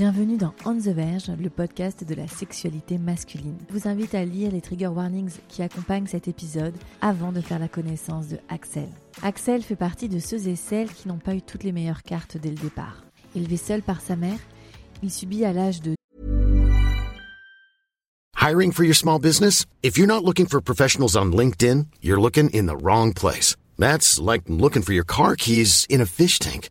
Bienvenue dans On the Verge, le podcast de la sexualité masculine. Je vous invite à lire les trigger warnings qui accompagnent cet épisode avant de faire la connaissance de Axel. Axel fait partie de ceux et celles qui n'ont pas eu toutes les meilleures cartes dès le départ. Élevé seul par sa mère, il subit à l'âge de Hiring for your small business? If you're not looking for professionals on LinkedIn, you're looking in the wrong place. That's like looking for your car keys in a fish tank.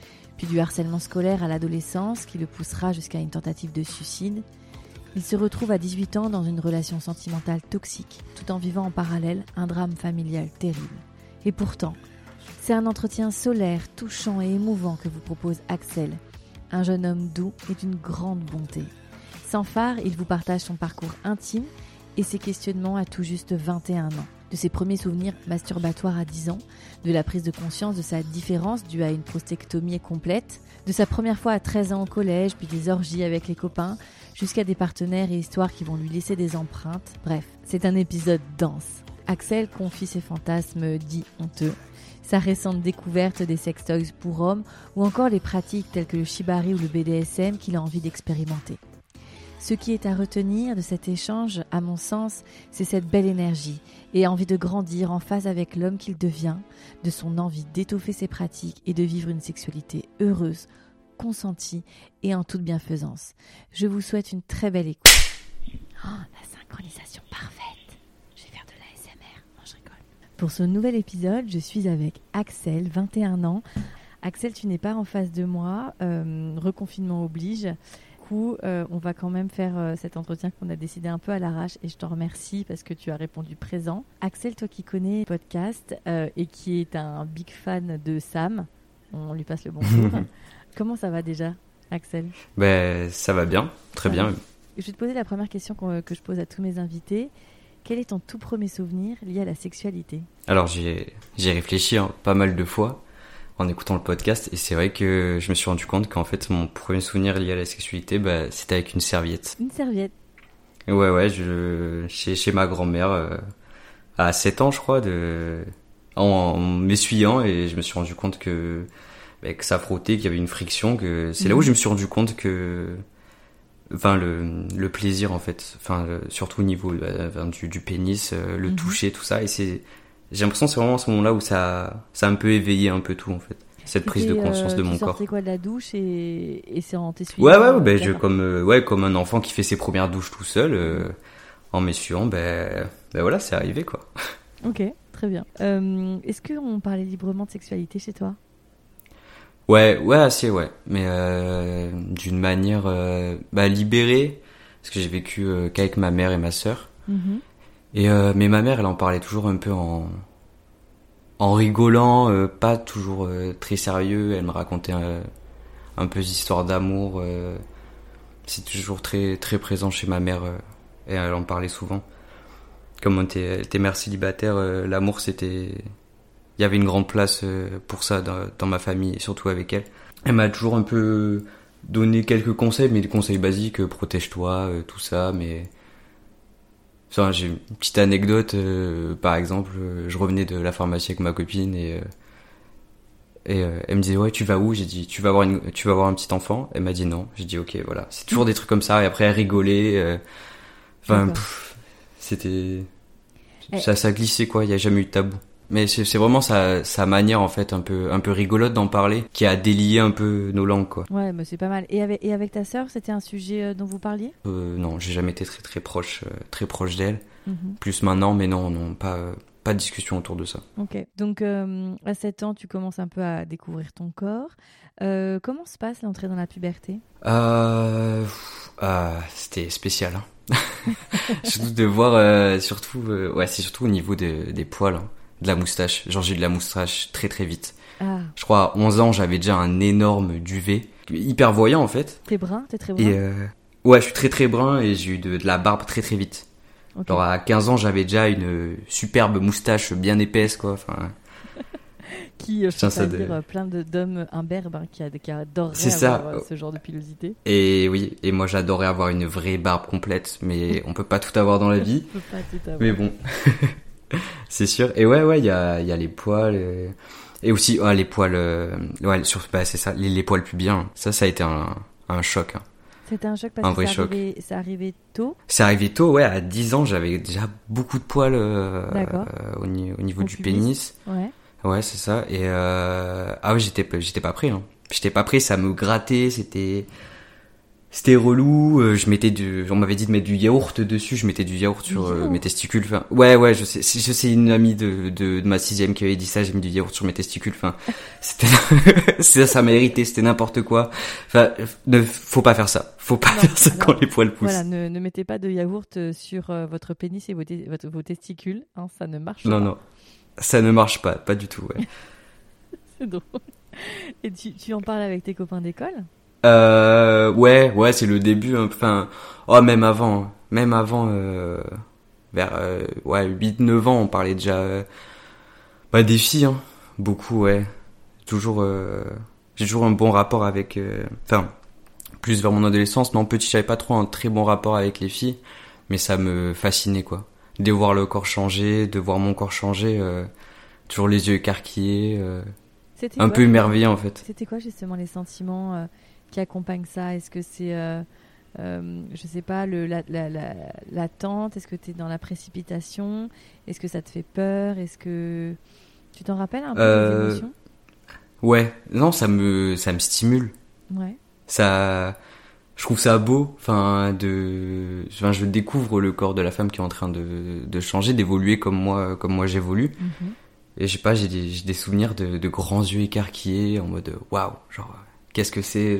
du harcèlement scolaire à l'adolescence qui le poussera jusqu'à une tentative de suicide. Il se retrouve à 18 ans dans une relation sentimentale toxique, tout en vivant en parallèle un drame familial terrible. Et pourtant, c'est un entretien solaire, touchant et émouvant que vous propose Axel, un jeune homme doux et d'une grande bonté. Sans phare, il vous partage son parcours intime et ses questionnements à tout juste 21 ans. De ses premiers souvenirs masturbatoires à 10 ans, de la prise de conscience de sa différence due à une prostectomie complète, de sa première fois à 13 ans au collège, puis des orgies avec les copains, jusqu'à des partenaires et histoires qui vont lui laisser des empreintes. Bref, c'est un épisode dense. Axel confie ses fantasmes dits honteux, sa récente découverte des sextoys pour hommes ou encore les pratiques telles que le shibari ou le BDSM qu'il a envie d'expérimenter. Ce qui est à retenir de cet échange, à mon sens, c'est cette belle énergie et envie de grandir en phase avec l'homme qu'il devient, de son envie d'étoffer ses pratiques et de vivre une sexualité heureuse, consentie et en toute bienfaisance. Je vous souhaite une très belle écoute. Oh, la synchronisation parfaite. Je vais faire de l'ASMR. Non, je rigole. Pour ce nouvel épisode, je suis avec Axel, 21 ans. Axel, tu n'es pas en face de moi. Euh, reconfinement oblige. Euh, on va quand même faire euh, cet entretien qu'on a décidé un peu à l'arrache et je te remercie parce que tu as répondu présent. Axel, toi qui connais le podcast euh, et qui est un big fan de Sam, on lui passe le bonjour. Comment ça va déjà, Axel? Ben, ça va bien, très Ça bien. va. Je vais te poser la première question que je pose à tous mes invités. Quel est ton tout premier souvenir lié à la sexualité? Alors, j'ai j'ai réfléchi hein, pas mal de fois en écoutant le podcast et c'est vrai que je me suis rendu compte qu'en fait, mon premier souvenir lié à la sexualité, bah, c'était avec une serviette. Une serviette. Et ouais, ouais, je, chez, chez ma grand-mère, euh, à 7 ans, je crois, de, en, en m'essuyant et je me suis rendu compte que, bah, que ça frottait, qu'il y avait une friction, que c'est là où Mhm. je me suis rendu compte que, enfin, le, le plaisir, en fait, enfin, le- surtout au niveau enfin, du, du pénis, euh, le Mhm. toucher, tout ça, et c'est, j'ai l'impression que c'est vraiment à ce moment-là où ça, ça a un peu éveillé un peu tout, en fait. Cette prise de C'était, conscience euh, de tu mon corps. sortais quoi de la douche et, et c'est en t'essuyant Ouais, ouais, ouais, euh, ben, je, comme, euh, ouais, comme un enfant qui fait ses premières douches tout seul, euh, en m'essuyant, ben, ben voilà, c'est arrivé, quoi. Ok, très bien. Euh, Est-ce qu'on parlait librement de sexualité chez toi? Ouais, ouais, assez, ouais. Mais euh, d'une manière euh, bah, libérée, parce que j'ai vécu euh, qu'avec ma mère et ma sœur. Mhm. Et euh, mais ma mère, elle en parlait toujours un peu en en rigolant, euh, pas toujours euh, très sérieux. Elle me racontait euh, un peu histoires d'amour. euh, c'est toujours très très présent chez ma mère euh, et elle en parlait souvent. Comme on était, elle était mère célibataire, l'amour c'était, il y avait une grande place pour ça dans, dans ma famille et surtout avec elle. Elle m'a toujours un peu donné quelques conseils, mais des conseils basiques, protège-toi, tout ça, mais Enfin, j'ai une petite anecdote, euh, par exemple, euh, je revenais de la pharmacie avec ma copine et, euh, et euh, elle me disait ouais tu vas où? J'ai dit tu vas avoir une, tu vas avoir un petit enfant. Elle m'a dit non. J'ai dit ok voilà. C'est toujours des trucs comme ça et après elle rigolait. euh, Enfin c'était ça ça glissait quoi. Il y a jamais eu de tabou. Mais c'est vraiment sa sa manière en fait un peu un peu rigolote d'en parler qui a délié un peu nos langues quoi. Ouais, mais c'est pas mal. Et avec, et avec ta sœur, c'était un sujet euh, dont vous parliez? Euh, non j'ai jamais été très très proche euh, très proche d'elle. Mhm. Plus maintenant mais non non pas euh, pas de discussion autour de ça. Ok. Donc, euh, à 7 ans, tu commences un peu à découvrir ton corps. Euh, comment se passe l'entrée dans la puberté? Euh, ah, c'était spécial. Hein. surtout de voir, surtout, ouais, c'est surtout au niveau de- des poils, hein, de la moustache. Genre j'ai eu de la moustache très très vite. Ah, Je crois à 11 ans, j'avais déjà un énorme duvet, hyper voyant en fait. t'es brun? T'es très brun? Et euh, Ouais, je suis très très brun et j'ai eu de, de la barbe très très vite. Ok. Genre à 15 ans, j'avais déjà une superbe moustache bien épaisse, quoi. Enfin, Qui, euh, je ça de- dire, euh, plein d'hommes imberbes hein, qui, qui adoreraient C'est ça. avoir ce genre de pilosité. et oui, et moi j'adorais avoir une vraie barbe complète, mais on peut pas tout avoir dans la vie. Je peux pas tout avoir. Mais bon, c'est sûr. Et ouais, ouais, il y a, il y a les poils. Et aussi, ah, les poils. euh, Ouais, sur, bah, c'est ça, les, les poils pubiens. Ça, ça a été un, un choc. hein. C'était un choc parce Un que vrai ça choc. arrivait, ça arrivait tôt. C'est arrivé tôt, ouais, à 10 ans, j'avais déjà beaucoup de poils euh, euh, au, ni- au niveau Au du pubis. pénis. Ouais. Ouais, c'est ça. Et euh... ah ouais, j'étais pas- j'étais pas prêt. Hein. J'étais pas prêt, ça me grattait, c'était c'était relou. euh, Je mettais du, on m'avait dit de mettre du yaourt dessus. Je mettais du yaourt sur euh, mes testicules. Enfin, ouais, ouais, je sais, je sais une amie de, de, de ma sixième qui avait dit ça. J'ai mis du yaourt sur mes testicules. Enfin, c'était ça, ça m'a irrité. C'était n'importe quoi. Enfin, ne faut pas faire ça. Faut pas Non, faire ça quand les poils poussent. Voilà, ne, ne mettez pas de yaourt euh, sur euh, votre pénis et vos, te- votre- vos testicules. hein, ça ne marche Non, pas. non, ça ne marche pas, pas du tout. Ouais. C'est drôle. Et tu, tu en parles avec tes copains d'école? Euh, ouais, ouais, c'est le début. hein. Enfin, oh, même avant, hein. même avant, euh, vers euh, ouais, 8-9 ans, on parlait déjà euh, bah, des filles, hein. beaucoup, ouais. Toujours, j'ai toujours un bon rapport avec, enfin, plus vers mon adolescence. Non, petit, j'avais pas trop un très bon rapport avec les filles, mais ça me fascinait, quoi. De voir le corps changer, de voir mon corps changer, toujours les yeux écarquillés, un quoi, peu émerveillé en fait. C'était quoi justement les sentiments qui accompagnent ça? Est-ce que c'est, euh, euh, je sais pas, le, la, la, la- l'attente? Est-ce que tu es dans la précipitation? Est-ce que ça te fait peur? Est-ce que tu t'en rappelles un peu Euh, émotions? Ouais, non, ça me, ça me stimule. Ouais. ça je trouve ça beau enfin de enfin, je découvre le corps de la femme qui est en train de, de changer d'évoluer comme moi comme moi j'évolue. Mhm. et je sais pas j'ai des, j'ai des souvenirs de, de grands yeux écarquillés en mode waouh genre qu'est-ce que c'est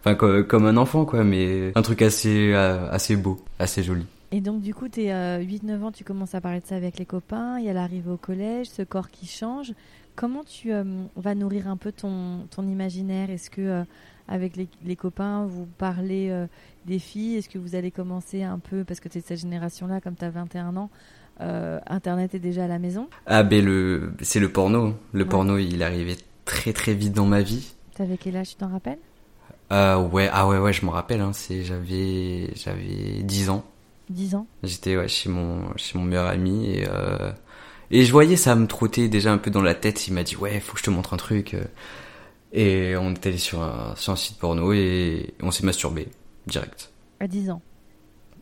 enfin comme, comme un enfant quoi mais un truc assez euh, assez beau assez joli. Et donc, du coup, tu es 8-9 ans, tu commences à parler de ça avec les copains, il y a l'arrivée au collège, ce corps qui change. Comment tu euh, vas nourrir un peu ton, ton imaginaire? Est-ce que, euh, avec les, les copains, vous parlez euh, des filles? Est-ce que vous allez commencer un peu, parce que tu es de cette génération-là, comme tu as 21 ans, euh, Internet est déjà à la maison? Ah ben le c'est le porno. Le Ouais. porno il arrivé très très vite dans ma vie Tu avais quel âge, tu t'en rappelles? Euh, ouais ah ouais ouais je me rappelle hein, c'est j'avais j'avais 10 ans 10 ans? J'étais ouais, chez mon chez mon meilleur ami et euh, et je voyais ça me trottait déjà un peu dans la tête. Il m'a dit ouais, faut que je te montre un truc. Et on était allé sur un sur un site porno et on s'est masturbé direct À 10 ans?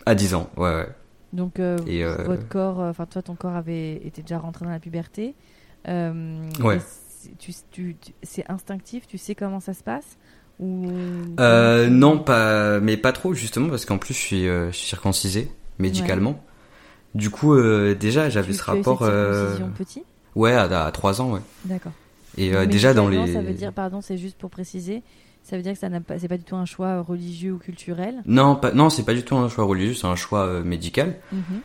à 10 ans. Ouais ouais. Donc, euh, Et, votre corps, enfin, toi, ton corps avait été déjà rentré dans la puberté. Ouais. Tu, tu- tu- c'est instinctif, tu sais comment ça se passe ou Euh, non pas mais pas trop justement parce qu'en plus je suis euh, je suis circoncisé médicalement. Du coup euh, déjà j'avais ce rapport petit? ouais à, à 3 ans ouais. D'accord. Et Donc, déjà dans les Ça veut dire, pardon, c'est juste pour préciser, ça veut dire que ça n'a pas, c'est pas du tout un choix religieux ou culturel? Non, pas, non, c'est pas du tout un choix religieux, c'est un choix médical. Mhm.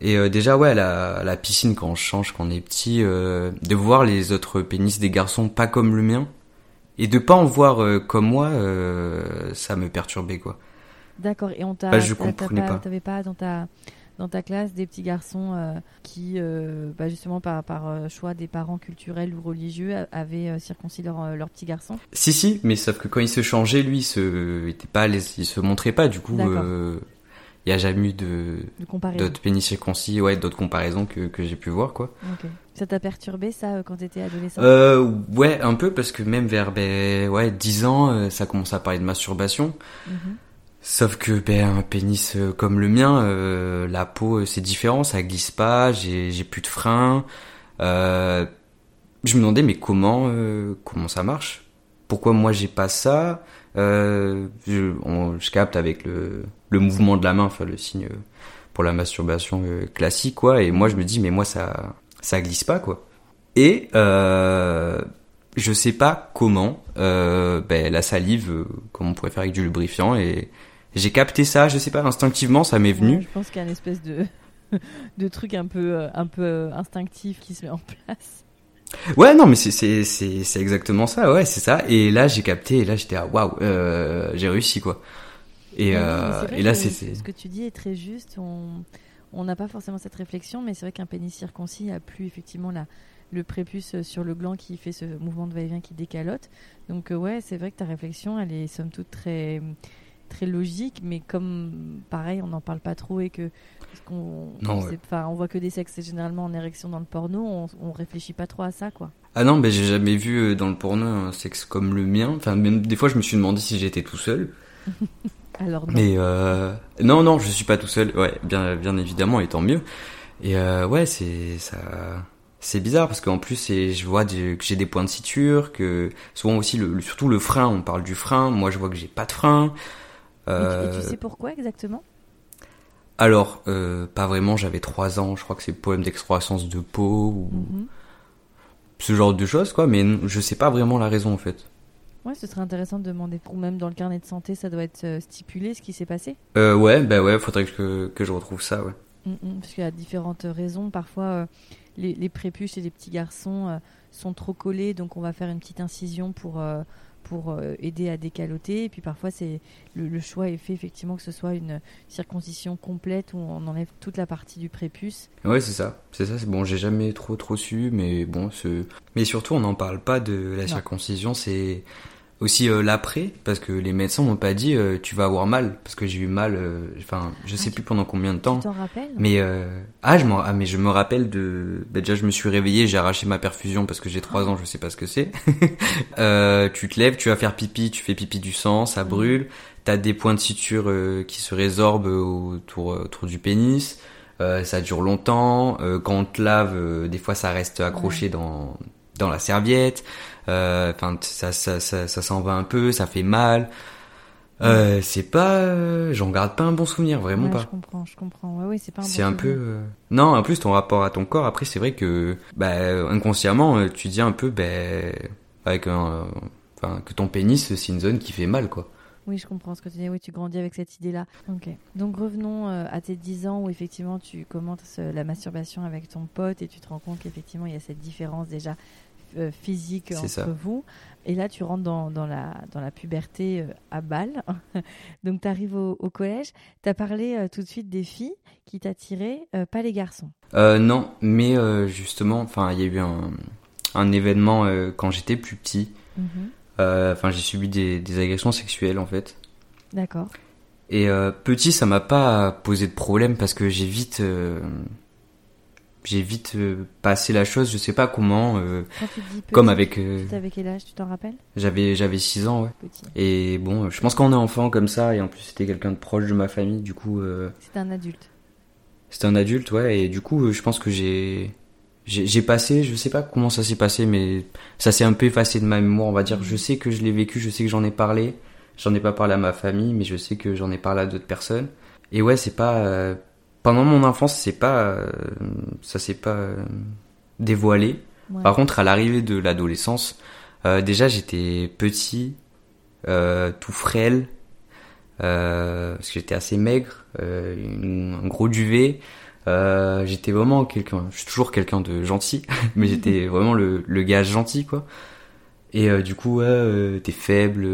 Et euh, déjà, ouais, la, la piscine, quand on change, quand on est petit, euh, de voir les autres pénis des garçons pas comme le mien, et de pas en voir euh, comme moi, ça me perturbait, quoi. D'accord. Et on t'a, Bah, je comprenais pas. T'avais pas dans ta dans ta classe des petits garçons qui, bah, justement par, par choix des parents culturels ou religieux, avaient circoncis leur, leur petit garçon. Si, si, mais sauf que quand il se changeait, lui, il se, il était pas, il se montrait pas, du coup, il y a jamais eu de, d'autres pénis circoncis, ouais, d'autres comparaisons que, que j'ai pu voir, quoi. Ça t'a perturbé ça euh, quand t'étais adolescent? Euh, ouais, un peu, parce que même vers, ben, ouais, 10 ans, euh, ça commence à parler de masturbation. Mhm. Sauf que ben un pénis comme le mien, euh, la peau c'est différent, ça glisse pas, j'ai j'ai plus de frein. Euh, je me demandais mais comment comment ça marche? Pourquoi moi j'ai pas ça? Je, on- je capte avec le le mouvement de la main, enfin le signe pour la masturbation euh, classique quoi. Et moi je me dis mais moi ça ça glisse pas quoi. Et euh, je sais pas comment euh, ben, la salive, euh, comme on pourrait faire avec du lubrifiant et j'ai capté ça, je sais pas, instinctivement, ça m'est venu. je pense qu'il y a une espèce de de truc un peu un peu instinctif qui se met en place. Ouais, non, mais c'est c'est exactement ça, ouais, c'est ça. Et là, j'ai capté, et là, j'étais ah waouh, j'ai réussi quoi. Et, euh, mais c'est et là, c'est. Ce que tu dis est très juste. On n'a pas forcément cette réflexion, mais c'est vrai qu'un pénis circoncis a plus effectivement la, le prépuce sur le gland qui fait ce mouvement de va-et-vient qui décalote. Donc euh, ouais, c'est vrai que ta réflexion, elle est somme toute très très logique, mais comme pareil, on n'en parle pas trop et que qu'on Non, c'est- ouais. on voit que des sexes généralement en érection dans le porno, on, on réfléchit pas trop à ça quoi. Ah non, ben j'ai jamais vu euh, dans le porno un sexe comme le mien. Enfin, même des fois, je me suis demandé si j'étais tout seul. Alors non. Mais euh... non, non, je suis pas tout seul. Ouais, bien, bien évidemment, et tant mieux. Et euh, ouais, c'est ça, c'est bizarre parce qu'en plus, je vois des- que j'ai des points de suture, que souvent aussi, le, surtout le frein. On parle du frein. Moi, je vois que j'ai pas de frein. Et tu- et, Euh, tu sais pourquoi exactement? Alors, euh, pas vraiment. J'avais 3 ans. Je crois que c'est problème d'excroissance de peau ou Mhm. ce genre de choses, quoi. Mais je sais pas vraiment la raison en fait. Ouais, ce serait intéressant de demander. Ou même dans le carnet de santé, ça doit être euh, stipulé ce qui s'est passé. Euh, ouais, bah ouais, faudrait que, que je retrouve ça, ouais. Mm, mm, parce qu'il y a différentes raisons. Parfois, euh, les, les prépuces chez les petits garçons euh, sont trop collés, donc on va faire une petite incision pour, euh, pour euh, aider à décaloter. Et puis parfois, c'est le, le choix est fait effectivement que ce soit une circoncision complète où on enlève toute la partie du prépuce. Ouais, c'est ça. C'est ça, c'est bon, j'ai jamais trop trop su, mais bon, ce... Mais surtout, on n'en parle pas de la Non. circoncision, c'est aussi euh, l'après, parce que les médecins m'ont pas dit euh, tu vas avoir mal, parce que j'ai eu mal, euh, enfin, je sais Ah, plus pendant combien de temps. Tu t'en rappelles? Mais euh... ah, je ah, mais je me rappelle de. Bah, déjà, je me suis réveillé, j'ai arraché ma perfusion parce que j'ai 3 ans, je sais pas ce que c'est. euh, tu te lèves, tu vas faire pipi, tu fais pipi du sang, ça brûle. T'as des points de suture euh, qui se résorbent autour autour du pénis. Euh, ça dure longtemps. Euh, quand on te lave, euh, des fois ça reste accroché dans dans la serviette. Euh, Enfin, ça ça ça, ça s'en va un peu, ça fait mal. Euh, c'est pas, euh, j'en garde pas un bon souvenir, vraiment Ouais, pas. Je comprends, je comprends. Ouais, oui, c'est pas un C'est bon un peu. euh, Non, en plus, ton rapport à ton corps, après, c'est vrai que, bah, inconsciemment, tu dis un peu, ben, avec un. Enfin, que ton pénis, c'est une zone qui fait mal, quoi. Oui, je comprends ce que tu dis. Oui, tu grandis avec cette idée-là. Ok. Donc revenons à tes 10 ans où effectivement tu commences la masturbation avec ton pote et tu te rends compte qu'effectivement il y a cette différence déjà physique C'est entre ça. vous. Et là, tu rentres dans, dans, la, dans la puberté euh, à balle. Donc tu arrives au, au collège. Tu as parlé euh, tout de suite des filles qui t'attiraient, euh, pas les garçons. Euh, non, mais euh, justement, enfin, il y a eu un, un événement euh, quand j'étais plus petit. Mhm. Euh, Enfin, j'ai subi des, des agressions sexuelles, en fait. D'accord. Et euh, petit, ça m'a pas posé de problème parce que j'ai vite. euh, j'ai vite euh, passé la chose, je sais pas comment. euh, Quand tu dis petit, comme avec. euh, tu avais quel âge Tu t'en rappelles? J'avais j'avais 6 ans, ouais. Petit. Et bon, je pense qu'on est enfant comme ça, et en plus c'était quelqu'un de proche de ma famille, du coup euh, C'était un adulte. c'était un adulte, ouais, et du coup je pense que j'ai j'ai passé, je sais pas comment ça s'est passé, mais ça s'est un peu effacé de ma mémoire, on va dire. Je sais que je l'ai vécu, je sais que j'en ai parlé, j'en ai pas parlé à ma famille, mais je sais que j'en ai parlé à d'autres personnes. Et ouais, c'est pas pendant mon enfance, c'est pas euh, ça s'est pas euh, dévoilé. Ouais. Par contre, à l'arrivée de l'adolescence, euh, déjà j'étais petit, euh, tout frêle, euh, parce que j'étais assez maigre, euh, une- un gros duvet. Euh, j'étais vraiment quelqu'un, je suis toujours quelqu'un de gentil, mais j'étais vraiment le, le gars gentil quoi. Et euh, du coup, ouais, euh, t'es faible,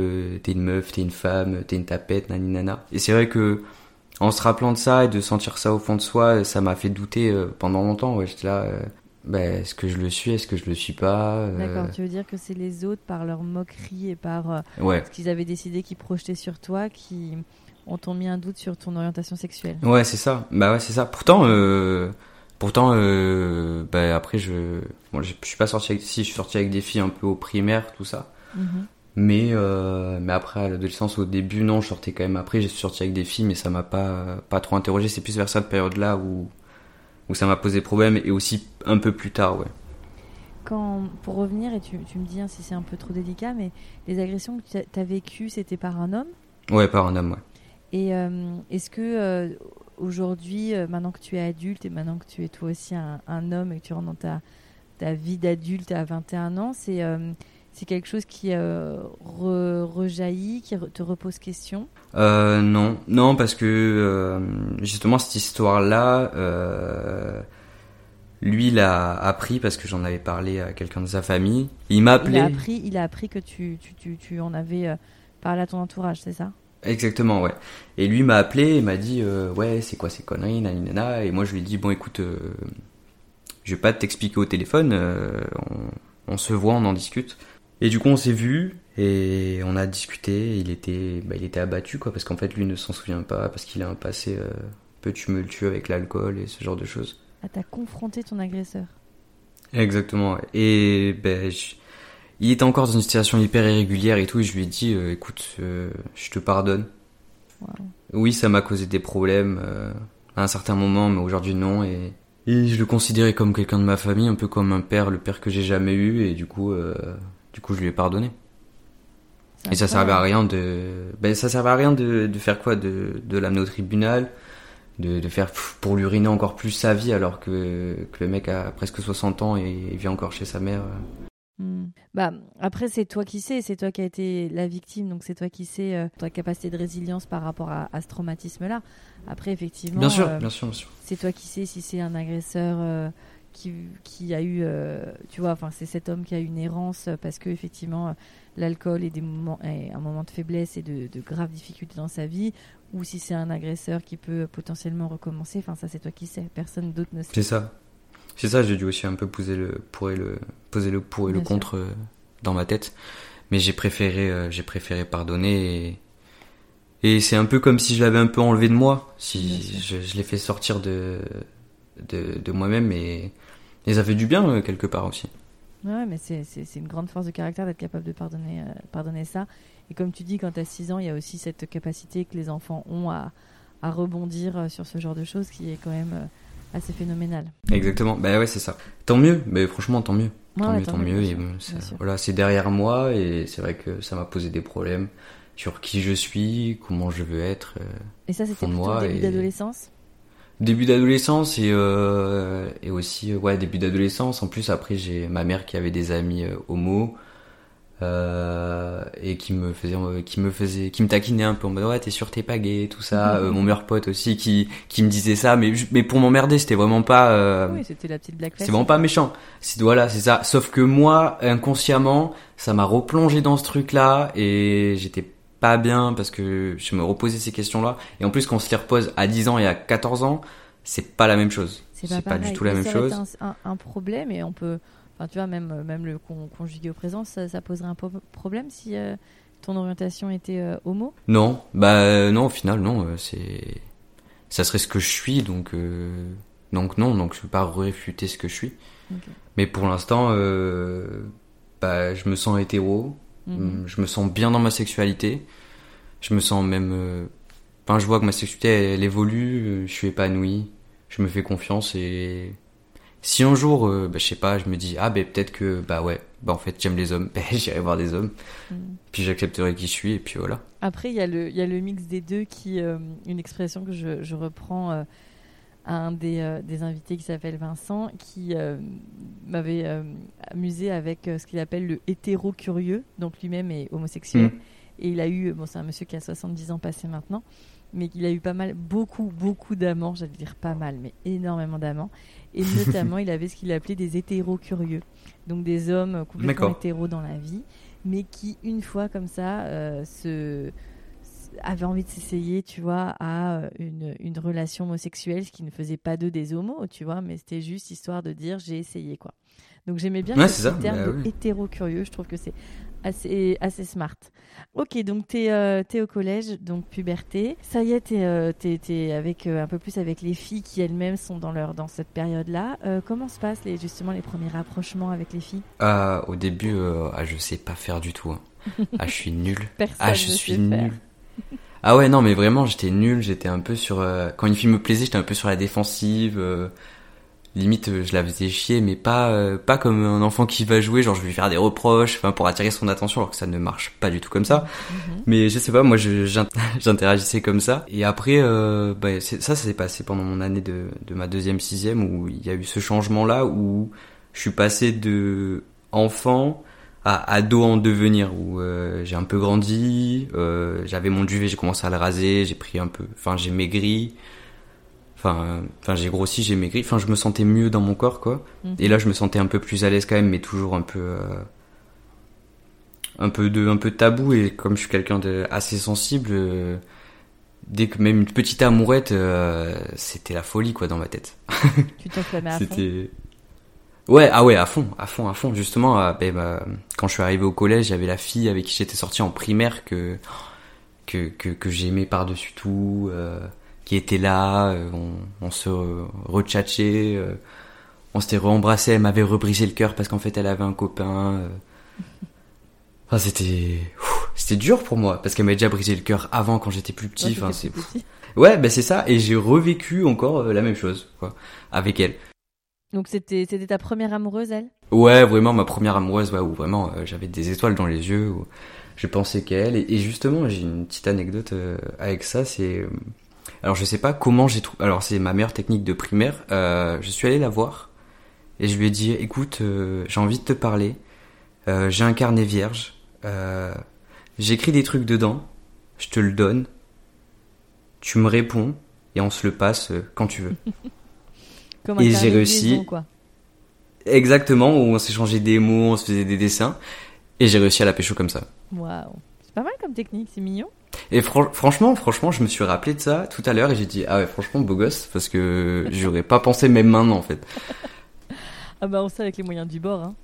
t'es une meuf, t'es une femme, t'es une tapette, nani nana. Et c'est vrai que en se rappelant de ça et de sentir ça au fond de soi, ça m'a fait douter euh, pendant longtemps. Ouais, j'étais là, euh, bah, est-ce que je le suis, est-ce que je le suis pas euh, D'accord, tu veux dire que c'est les autres, par leur moquerie et par euh, Ouais, ce qu'ils avaient décidé qu'ils projetaient sur toi, qui ont mis un doute sur ton orientation sexuelle. ouais, c'est ça. Bah ouais, c'est ça. Pourtant, pourtant, bah après, je, bon, je je suis pas sorti avec, si je suis sorti avec des filles un peu au primaire, tout ça. Mhm. Mais euh, mais après à l'adolescence au début non je sortais quand même après j'ai sorti avec des filles mais ça m'a pas pas trop interrogé. C'est plus vers cette période là où où ça m'a posé problème et aussi un peu plus tard ouais. Quand, pour revenir, et tu, tu me dis hein, si c'est un peu trop délicat, mais les agressions que tu as vécues, c'était par un homme? ouais par un homme ouais. Et euh, est-ce que euh, aujourd'hui, maintenant que tu es adulte et maintenant que tu es toi aussi un, un homme et que tu rentres dans ta, ta vie d'adulte à 21 ans, c'est c'est quelque chose qui euh, re- rejaillit, qui te repose question? Euh, non non parce que euh, justement cette histoire là euh, lui il a appris parce que j'en avais parlé à quelqu'un de sa famille il m'a il appelé a, appris, il a appris que tu, tu, tu, tu en avais parlé à ton entourage, c'est ça? Exactement, ouais. Et lui m'a appelé et m'a dit euh, ouais c'est quoi ces conneries, nanana. Et moi je lui ai dit bon écoute, euh, je vais pas t'expliquer au téléphone, euh, on, on, se voit, on en discute. Et du coup on s'est vu et on a discuté. Il était, bah, il était abattu quoi parce qu'en fait lui ne s'en souvient pas parce qu'il a un passé euh, peu tumultueux avec l'alcool et ce genre de choses. Ah t'as confronté ton agresseur. Exactement. Et ben je, il était encore dans une situation hyper irrégulière et tout. Et je lui ai dit euh, écoute, je te pardonne. Wow. Oui, ça m'a causé des problèmes euh, à un certain moment, mais aujourd'hui non. Et, et je le considérais comme quelqu'un de ma famille, un peu comme un père, le père que j'ai jamais eu. Et du coup, euh, du coup, je lui ai pardonné. Et ça servait à rien de, ben ça servait à rien de, de faire quoi, de, de l'amener au tribunal, de, de faire pour l'uriner encore plus sa vie alors que, que le mec a presque 60 ans et vit encore chez sa mère. Mmh. Bah, après, c'est toi qui sais, c'est toi qui as été la victime, donc c'est toi qui sais euh, ta capacité de résilience par rapport à, à ce traumatisme-là. Après, effectivement, bien sûr, euh, bien sûr, bien sûr. c'est toi qui sais si c'est un agresseur euh, qui, qui a eu, tu vois, enfin, c'est cet homme qui a eu une errance parce que effectivement, l'alcool est des moments, est un moment de faiblesse et de, de graves difficultés dans sa vie, ou si c'est un agresseur qui peut potentiellement recommencer. Enfin, ça, c'est toi qui sais. Personne d'autre ne sait. C'est ça. C'est ça, j'ai dû aussi un peu poser le pour et le poser le pour et Bien le sûr. contre euh, dans ma tête, mais j'ai préféré euh, j'ai préféré pardonner et, et c'est un peu comme si je l'avais un peu enlevé de moi, si je l'ai fait sortir de de, de moi-même et, et ça fait du bien euh, quelque part aussi. Ouais, mais c'est- une grande force de caractère d'être capable de pardonner, euh, pardonner ça. Et comme tu dis, quand tu as 6 ans, il y a aussi cette capacité que les enfants ont à, à rebondir euh, sur ce genre de choses qui est quand même assez phénoménal. Exactement. Bah ouais, c'est ça. Tant mieux, mais franchement tant mieux. Ouais, Tant ouais, mieux, tant mieux. bon, bien c'est- sûr. voilà, c'est derrière moi et c'est vrai que ça m'a posé des problèmes sur qui je suis, comment je veux être. euh, Et ça, c'était plutôt moi au début et- d'adolescence? Début d'adolescence et euh, et aussi euh, ouais début d'adolescence. En plus après j'ai ma mère qui avait des amis euh, homo euh, et qui me faisait euh, qui me faisait qui me taquinait un peu en mode ouais t'es sûr t'es pas gay tout ça. Euh, mon meilleur pote aussi qui qui me disait ça mais mais pour m'emmerder c'était vraiment pas euh, Oui, c'était la petite blague c'est vraiment pas méchant. C'est voilà, c'est ça. Sauf que moi, inconsciemment, ça m'a replongé dans ce truc-là et j'étais pas bien parce que je me reposais ces questions-là. Et en plus, quand on se les repose à 10 ans et à 14 ans, c'est pas la même chose. C'est C'est pas, pas, du tout la même ça chose. été Un, un- problème et on peut. Enfin, tu vois, même, même le con, conjugué au présent, ça, ça poserait un problème si euh, ton orientation était euh, homo? Non, bah euh, non, au final, non. euh, C'est, ça serait ce que je suis, donc donc non, donc je peux pas réfuter ce que je suis. Mais pour l'instant, bah je me sens hétéro. Mhm. Je me sens bien dans ma sexualité. Je me sens même. euh, Enfin, je vois que ma sexualité, elle, évolue. euh, Je suis épanoui. Je me fais confiance et si un jour, euh, bah, je sais pas, je me dis ah ben peut-être que bah ouais, bah en fait j'aime les hommes, ben, j'irai voir des hommes. Mhm. Puis j'accepterai qui je suis et puis voilà. Après, il y, a le- il y a le mix des deux qui, euh, une expression que je, je reprends euh, à un des, euh, des invités qui s'appelle Vincent, qui euh, m'avait euh, amusé avec ce qu'il appelle le hétéro curieux, donc lui-même est homosexuel. Mhm. Et il a eu, bon, c'est un monsieur qui a 70 ans passé maintenant, mais qu'il a eu pas mal, beaucoup, beaucoup d'amants, j'allais dire pas mal, mais énormément d'amants. Et notamment, il avait ce qu'il appelait des hétéros curieux. Donc des hommes complètement hétéros dans la vie, mais qui, une fois comme ça, se avait envie de s'essayer, tu vois, à euh, une, une relation homosexuelle, ce qui ne faisait pas d'eux des homos, tu vois, mais c'était juste histoire de dire j'ai essayé, quoi. Donc j'aimais bien Ouais, ce ça, terme bah de oui. hétéro-curieux, je trouve que c'est assez, assez smart. Ok, donc t'es euh, t'es au collège, donc puberté. Ça y est, t'es euh, t'es avec, euh, un peu plus avec les filles qui elles-mêmes sont dans, leur, dans cette période-là. Euh, comment se passent les, justement les premiers rapprochements avec les filles? Ah, au début, ah, je sais pas faire du tout. hein. Ah, je suis nul. Personne Ah, je ne suis sait faire. nul. Ah ouais, non, mais vraiment, j'étais nul. J'étais un peu sur. euh, Quand une fille me plaisait, j'étais un peu sur la défensive. euh, Limite, euh, je la faisais chier, mais pas euh, pas comme un enfant qui va jouer. Genre, je vais lui faire des reproches, enfin, pour attirer son attention, alors que ça ne marche pas du tout comme ça. Mhm. Mais je sais pas, moi, j'interagissais comme ça. Et après, bah, c'est- ça, ça s'est passé pendant mon année de, de ma deuxième sixième, où il y a eu ce changement-là, où je suis passé de enfant à ado en devenir, où euh, j'ai un peu grandi, euh, j'avais mon duvet, j'ai commencé à le raser, j'ai pris un peu, enfin, j'ai maigri. Enfin, euh, enfin, j'ai grossi, j'ai maigri. Enfin, je me sentais mieux dans mon corps, quoi. Mhm. Et là, je me sentais un peu plus à l'aise quand même, mais toujours un peu, euh, un peu de un peu tabou et comme je suis quelqu'un de assez sensible euh, dès que même une petite amourette euh, c'était la folie quoi dans ma tête Tu t'enflammais à fond? ouais ah ouais à fond à fond à fond justement euh, ben, bah, quand je suis arrivé au collège j'avais la fille avec qui j'étais sorti en primaire que que que, que j'aimais par dessus tout euh, qui était là euh, on, on se retchatchait euh, on s'était re-embrassé elle m'avait rebrisé le cœur parce qu'en fait elle avait un copain. Enfin, c'était c'était dur pour moi parce qu'elle m'avait déjà brisé le cœur avant quand j'étais plus petit. Ouais, Enfin, c'est ouais, ben c'est ça. Et j'ai revécu encore la même chose quoi avec elle. Donc c'était c'était ta première amoureuse, elle? Ouais, vraiment ma première amoureuse, ouais, où vraiment euh, j'avais des étoiles dans les yeux, où je pensais qu'elle. Et, et justement, j'ai une petite anecdote euh, avec ça. C'est euh, alors je sais pas comment j'ai trouvé. Alors c'est ma meilleure technique de primaire. Euh, je suis allé la voir et je lui ai dit, écoute, j'ai envie de te parler. J'ai un carnet vierge. J'écris des trucs dedans. Je te le donne. Tu me réponds et on se le passe quand tu veux. Comme Et j'ai réussi. quoi. Exactement, où on s'échangeait des mots, on se faisait des dessins. Et j'ai réussi à la pécho comme ça. Waouh. C'est pas mal comme technique, c'est mignon. Et fran- franchement, franchement, je me suis rappelé de ça tout à l'heure et j'ai dit, ah ouais, franchement, beau gosse, parce que j'aurais pas pensé même maintenant, en fait. Ah bah on sait avec les moyens du bord, hein.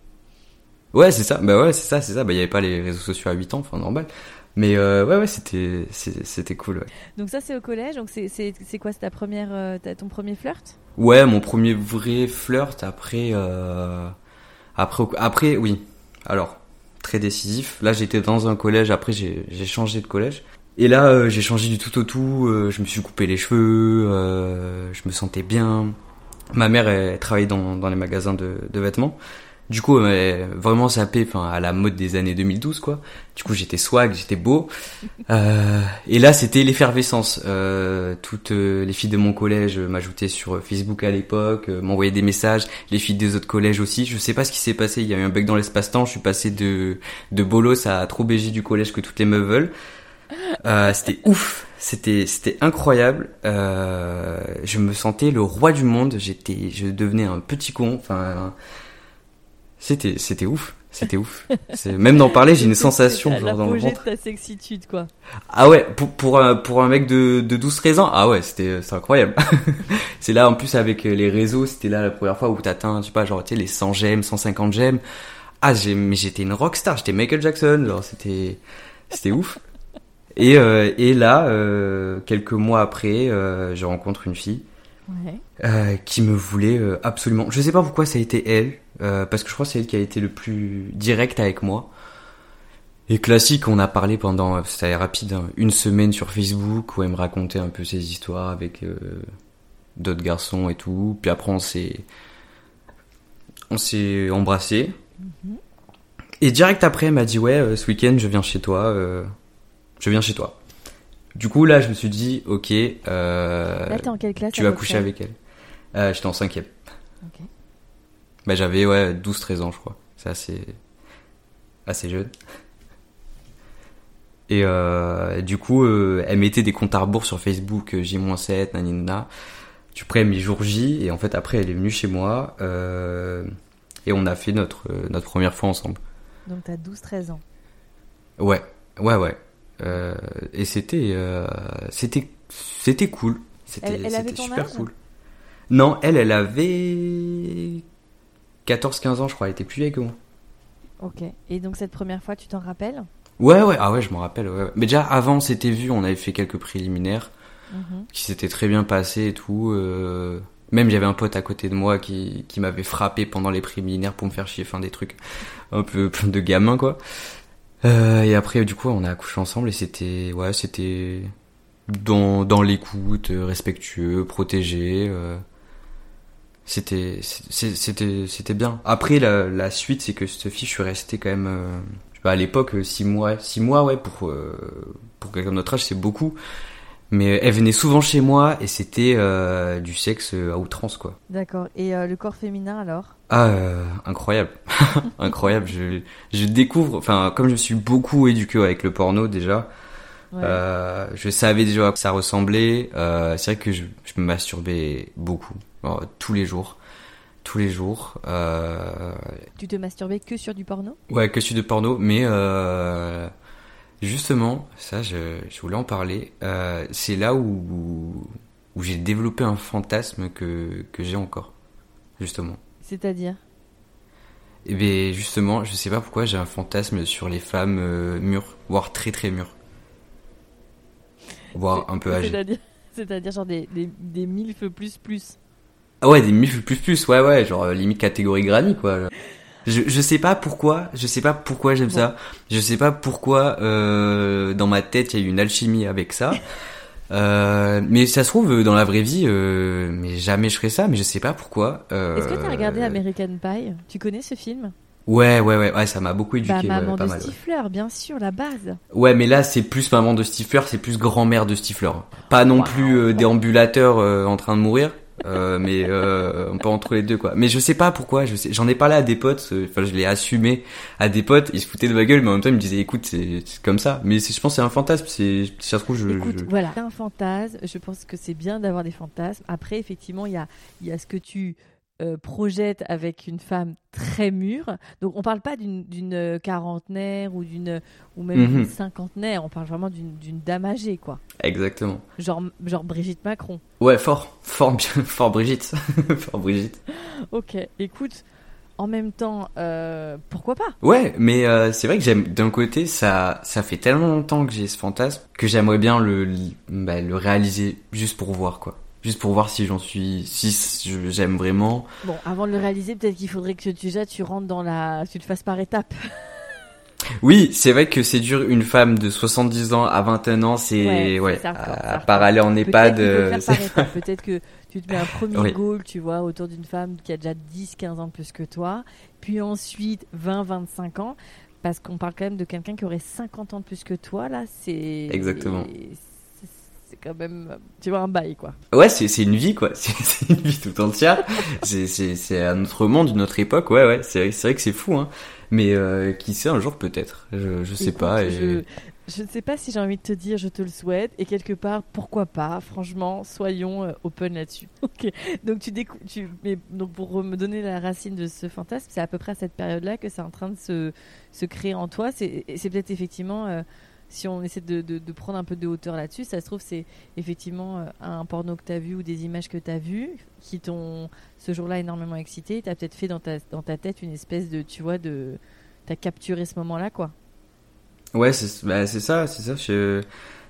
Ouais, c'est ça, bah ouais, c'est ça, c'est ça. Bah, il y avait pas les réseaux sociaux à 8 ans, enfin, normal. Mais euh, ouais, ouais, c'était, c'était cool, ouais. Donc ça c'est au collège, donc c'est c'est quoi, c'est ta première, euh, ton premier flirt? Ouais, mon premier vrai flirt après, euh, après, après, oui. Alors, très décisif. Là, j'étais dans un collège. Après, j'ai, j'ai changé de collège. Et là, euh, j'ai changé du tout au tout. je me suis coupé les cheveux. je me sentais bien. Ma mère, elle, travaillait dans, dans les magasins de, de vêtements. Du coup, m'a vraiment sapé, enfin, à la mode des années 2012, quoi. Du coup, j'étais swag, j'étais beau. Euh, et là, c'était l'effervescence. Euh, toutes euh, les filles de mon collège euh, m'ajoutaient sur Facebook à l'époque, euh, m'envoyaient des messages. Les filles des autres collèges aussi. Je sais pas ce qui s'est passé. Il y a eu un bug dans l'espace-temps. Je suis passé de de bolos à trop BG du collège que toutes les meufs veulent. Euh, c'était ouf. C'était c'était incroyable. Euh, je me sentais le roi du monde. J'étais, je devenais un petit con. Enfin, c'était c'était ouf. C'était ouf. C'est même d'en parler, j'ai une sensation genre dans le ventre. de ta sexitude, quoi. Ah ouais, pour, pour, un, pour un mec de, de 12-13 ans, ah ouais, c'était c'est incroyable. c'est là, en plus, avec les réseaux, c'était là la première fois où t'atteins, je sais pas, genre, tu sais, les 100 j'aime, 150 j'aime. Ah, j'ai, mais j'étais une rockstar, j'étais Michael Jackson, genre, c'était, c'était ouf. Et, euh, et là, euh, quelques mois après, euh, je rencontre une fille Ouais. euh, qui me voulait euh, absolument. Je sais pas pourquoi ça a été elle, euh, parce que je crois que c'est elle qui a été le plus direct avec moi. Et classique, on a parlé pendant, euh, c'était rapide, hein, une semaine sur Facebook où elle me racontait un peu ses histoires avec euh, d'autres garçons et tout. Puis après, on s'est, on s'est embrassé. Et direct après, elle m'a dit ouais, ce week-end, je viens chez toi. euh, je viens chez toi. Du coup, là, je me suis dit, ok. Euh, Là t'es en quelle classe tu vas coucher avec elle. Euh, J'étais en cinquième. Ok. Bah, j'avais ouais 12-13 ans, je crois. C'est assez assez jeune. Et euh, du coup, euh, elle mettait des comptes à rebours sur Facebook, euh, J-7, nanina. Tu prends mes jours J, et en fait après elle est venue chez moi, euh, et on a fait notre euh, notre première fois ensemble. Donc t'as 12-13 ans. Ouais, ouais, ouais. Euh, et c'était euh, c'était c'était cool. C'était Elle- elle avait c'était ton super âge cool. Non, elle, elle avait 14-15 ans, je crois. Elle était plus vieille que moi. Ok. Et donc cette première fois, tu t'en rappelles? Ouais, ouais, ah ouais, je m'en rappelle. Ouais, ouais. Mais déjà avant, on s'était vu, on avait fait quelques préliminaires Mhm. qui s'étaient très bien passés et tout. euh, Même j'avais un pote à côté de moi qui, qui m'avait frappé pendant les préliminaires pour me faire chier, enfin des trucs un peu de gamin quoi. Euh, et après du coup on a accouché ensemble et c'était ouais c'était dans dans l'écoute, euh, respectueux, protégé. euh, C'était c'était c'était bien. Après la, la suite c'est que cette je suis resté quand même euh, je sais pas, à l'époque 6 mois six mois ouais pour euh, pour quelqu'un de notre âge c'est beaucoup. Mais elle venait souvent chez moi et c'était euh, du sexe à outrance quoi. D'accord. Et euh, le corps féminin alors? Ah, euh, incroyable, incroyable. Je, je découvre, enfin, comme je me suis beaucoup éduqué avec le porno déjà, Ouais. euh, je savais déjà à quoi ça ressemblait. Euh, c'est vrai que je, je me masturbais beaucoup, alors, tous les jours. tous les jours. Euh, Tu te masturbais que sur du porno? Ouais, que sur du porno, mais euh, justement, ça, je, je voulais en parler. Euh, c'est là où, où j'ai développé un fantasme que, que j'ai encore, justement. C'est-à-dire? Et bien, justement, je sais pas pourquoi j'ai un fantasme sur les femmes euh, mûres, voire très très mûres. Voire un peu âgées. C'est-à-dire, c'est-à-dire genre des, des, des milfs plus plus. Ah ouais, des milfs plus plus, ouais ouais, genre euh, limite catégorie granny quoi. Je, je sais pas pourquoi, je sais pas pourquoi j'aime ça. Je sais pas pourquoi euh, dans ma tête il y a eu une alchimie avec ça. Euh, mais ça se trouve dans la vraie vie, euh, mais jamais je ferais ça. Mais je sais pas pourquoi. Euh, Est-ce que t'as regardé American Pie? Tu connais ce film? Ouais ouais ouais, ouais ça m'a beaucoup Bah, éduqué, ouais, maman pas de mal. ouais. Stifler, bien sûr, la base. Ouais, mais là c'est plus maman de Stifler, c'est plus grand-mère de Stifler. Pas non plus euh, déambulateur euh, en train de mourir, euh, mais euh, un peu entre les deux quoi. Mais je sais pas pourquoi, je sais, j'en ai parlé à des potes, euh, enfin je l'ai assumé à des potes, ils se foutaient de ma gueule, mais en même temps ils me disaient écoute c'est comme ça. Mais je pense que c'est un fantasme, c'est si ça se trouve je. Écoute, je- voilà, c'est un fantasme. Je pense que c'est bien d'avoir des fantasmes. Après, effectivement, il y a, il y a ce que tu euh, projettes avec une femme très mûre. Donc, on parle pas d'une euh, quarantenaire ou d'une ou même Mhm. d'une cinquantenaire. On parle vraiment d'une dame âgée, quoi. Exactement. Genre, genre Brigitte Macron. Ouais, fort, fort bien, fort Brigitte, fort Brigitte. Ok, écoute. En même temps, euh, pourquoi pas? Ouais, mais euh, c'est vrai que j'aime d'un côté ça ça fait tellement longtemps que j'ai ce fantasme que j'aimerais bien le bah, le réaliser juste pour voir quoi. Juste pour voir si j'en suis si j'aime vraiment. Bon, avant de le réaliser, peut-être qu'il faudrait que tu, déjà tu rentres dans la, tu le fasses par étapes. Oui, c'est vrai que c'est dur une femme de 70 ans à 21 ans, c'est Ouais, ouais, ça, à, part aller en EHPAD Peut-être euh. Peut-être que tu te mets un premier Oui. goal, tu vois, autour d'une femme qui a déjà 10-15 ans de plus que toi. Puis ensuite 20-25 ans. Parce qu'on parle quand même de quelqu'un qui aurait 50 ans de plus que toi, là. C'est. Exactement. C'est- quand même. Tu vois, un bail, quoi. Ouais, c'est c'est une vie quoi, c'est c'est une vie tout entière. c'est un autre monde, une autre époque. Ouais ouais, c'est vrai que c'est fou hein. Mais euh, qui sait un jour peut-être. Je je sais Écoute, pas. et- Je, je ne sais pas si j'ai envie de te dire je te le souhaite. Et quelque part, pourquoi pas? Franchement, soyons euh, open là-dessus. ok. Donc, tu décou- tu, mais, donc pour me donner la racine de ce fantasme, c'est à peu près à cette période-là que c'est en train de se, se créer en toi. C'est et c'est peut-être effectivement, euh, si on essaie de, de- prendre un peu de hauteur là-dessus, ça se trouve, c'est effectivement euh, un porno que tu as vu ou des images que tu as vues qui t'ont ce jour-là énormément excité. Tu as peut-être fait dans ta, dans ta tête une espèce de, tu vois, de. Tu as capturé ce moment-là, quoi. Ouais, c'est bah, ça, c'est ça. je-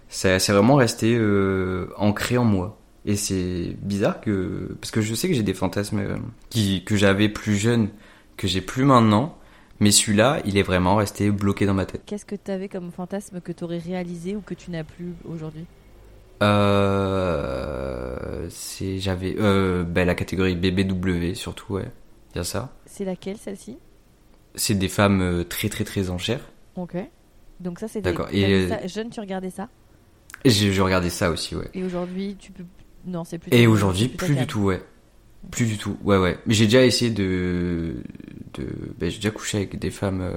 C'est c'est vraiment resté euh, ancré en moi. Et c'est bizarre que parce que je sais que j'ai des fantasmes euh, qui que j'avais plus jeune que j'ai plus maintenant, mais celui-là, il est vraiment resté bloqué dans ma tête. Qu'est-ce que tu avais comme fantasme que tu aurais réalisé ou que tu n'as plus aujourd'hui? Euh, c'est j'avais euh, ben, la catégorie BBW surtout ouais, a ça. C'est laquelle celle-ci? C'est des femmes euh, très très très en chair. Ok. Donc ça c'est D'accord. Et, euh, ça- jeune tu regardais ça? Je regardais ça aussi ouais. et aujourd'hui tu peux non c'est plus Et aujourd'hui, plus du tout, ouais. Plus du tout, ouais, ouais. Mais j'ai déjà essayé de. de ben, j'ai déjà couché avec des femmes, euh,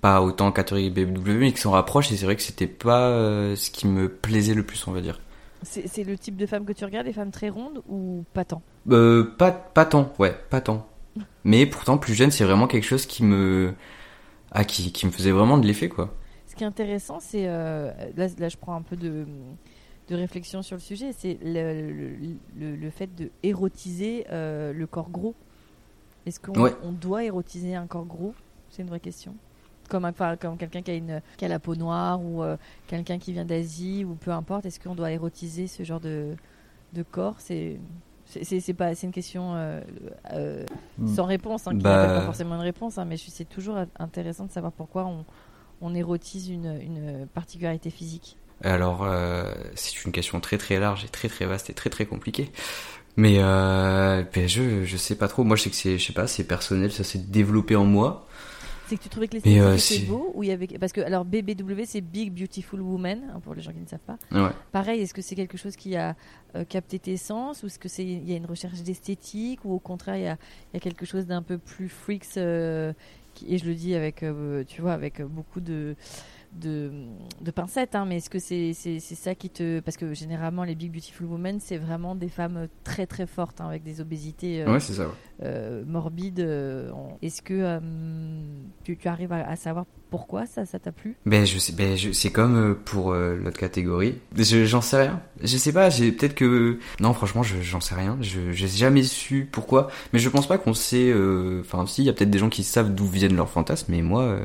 pas autant catégorie BW, mais qui s'en rapprochent, et c'est vrai que c'était pas euh, ce qui me plaisait le plus, on va dire. C'est le type de femme que tu regardes, des femmes très rondes ou pas tant? Euh, pas, pas tant, ouais, pas tant. Mais pourtant, plus jeune, c'est vraiment quelque chose qui me. Ah, qui, qui me faisait vraiment de l'effet, quoi. Ce qui est intéressant, c'est là, là, je prends un peu de, de réflexion sur le sujet, c'est le, le, le- le fait de érotiser euh, le corps gros. Est-ce qu'on Ouais. on doit érotiser un corps gros? C'est une vraie question. Comme, enfin, comme quelqu'un qui a, une, qui a la peau noire ou euh, quelqu'un qui vient d'Asie ou peu importe, est-ce qu'on doit érotiser ce genre de, de corps? C'est c'est- pas c'est une question euh, euh, sans réponse, hein, qui Bah- n'appelle pas forcément une réponse, hein, mais c'est toujours intéressant de savoir pourquoi on, on érotise une, une particularité physique. Alors, euh, c'est une question très très large et très très vaste et très très compliquée. Mais euh, ben, je je sais pas trop. Moi, je sais que c'est je sais pas, c'est personnel, ça s'est développé en moi. C'est que tu trouvais que les statues euh, beaux ou il y avait parce que alors BBW c'est Big Beautiful Woman hein, pour les gens qui ne savent pas. Ouais. Pareil, est-ce que c'est quelque chose qui a euh, capté tes sens ou est-ce que c'est il y a une recherche d'esthétique ou au contraire il y a, il y a quelque chose d'un peu plus freaks euh, qui- et je le dis avec tu vois avec beaucoup de de, de pincettes, hein, mais est-ce que c'est ça qui te... Parce que généralement, les Big Beautiful Women, c'est vraiment des femmes très très fortes, hein, avec des obésités euh, Ouais, c'est ça. ouais. euh, morbides. euh, Est-ce que euh, tu, tu arrives à, à savoir pourquoi ça ça t'a plu? Ben je sais, ben je, c'est comme pour l'autre catégorie. Je, j'en sais rien. Je sais pas. J'ai peut-être que non, franchement, je, j'en sais rien. Je, j'ai jamais su pourquoi. Mais je pense pas qu'on sait. Enfin, si, il y a peut-être des gens qui savent d'où viennent leurs fantasmes, mais moi,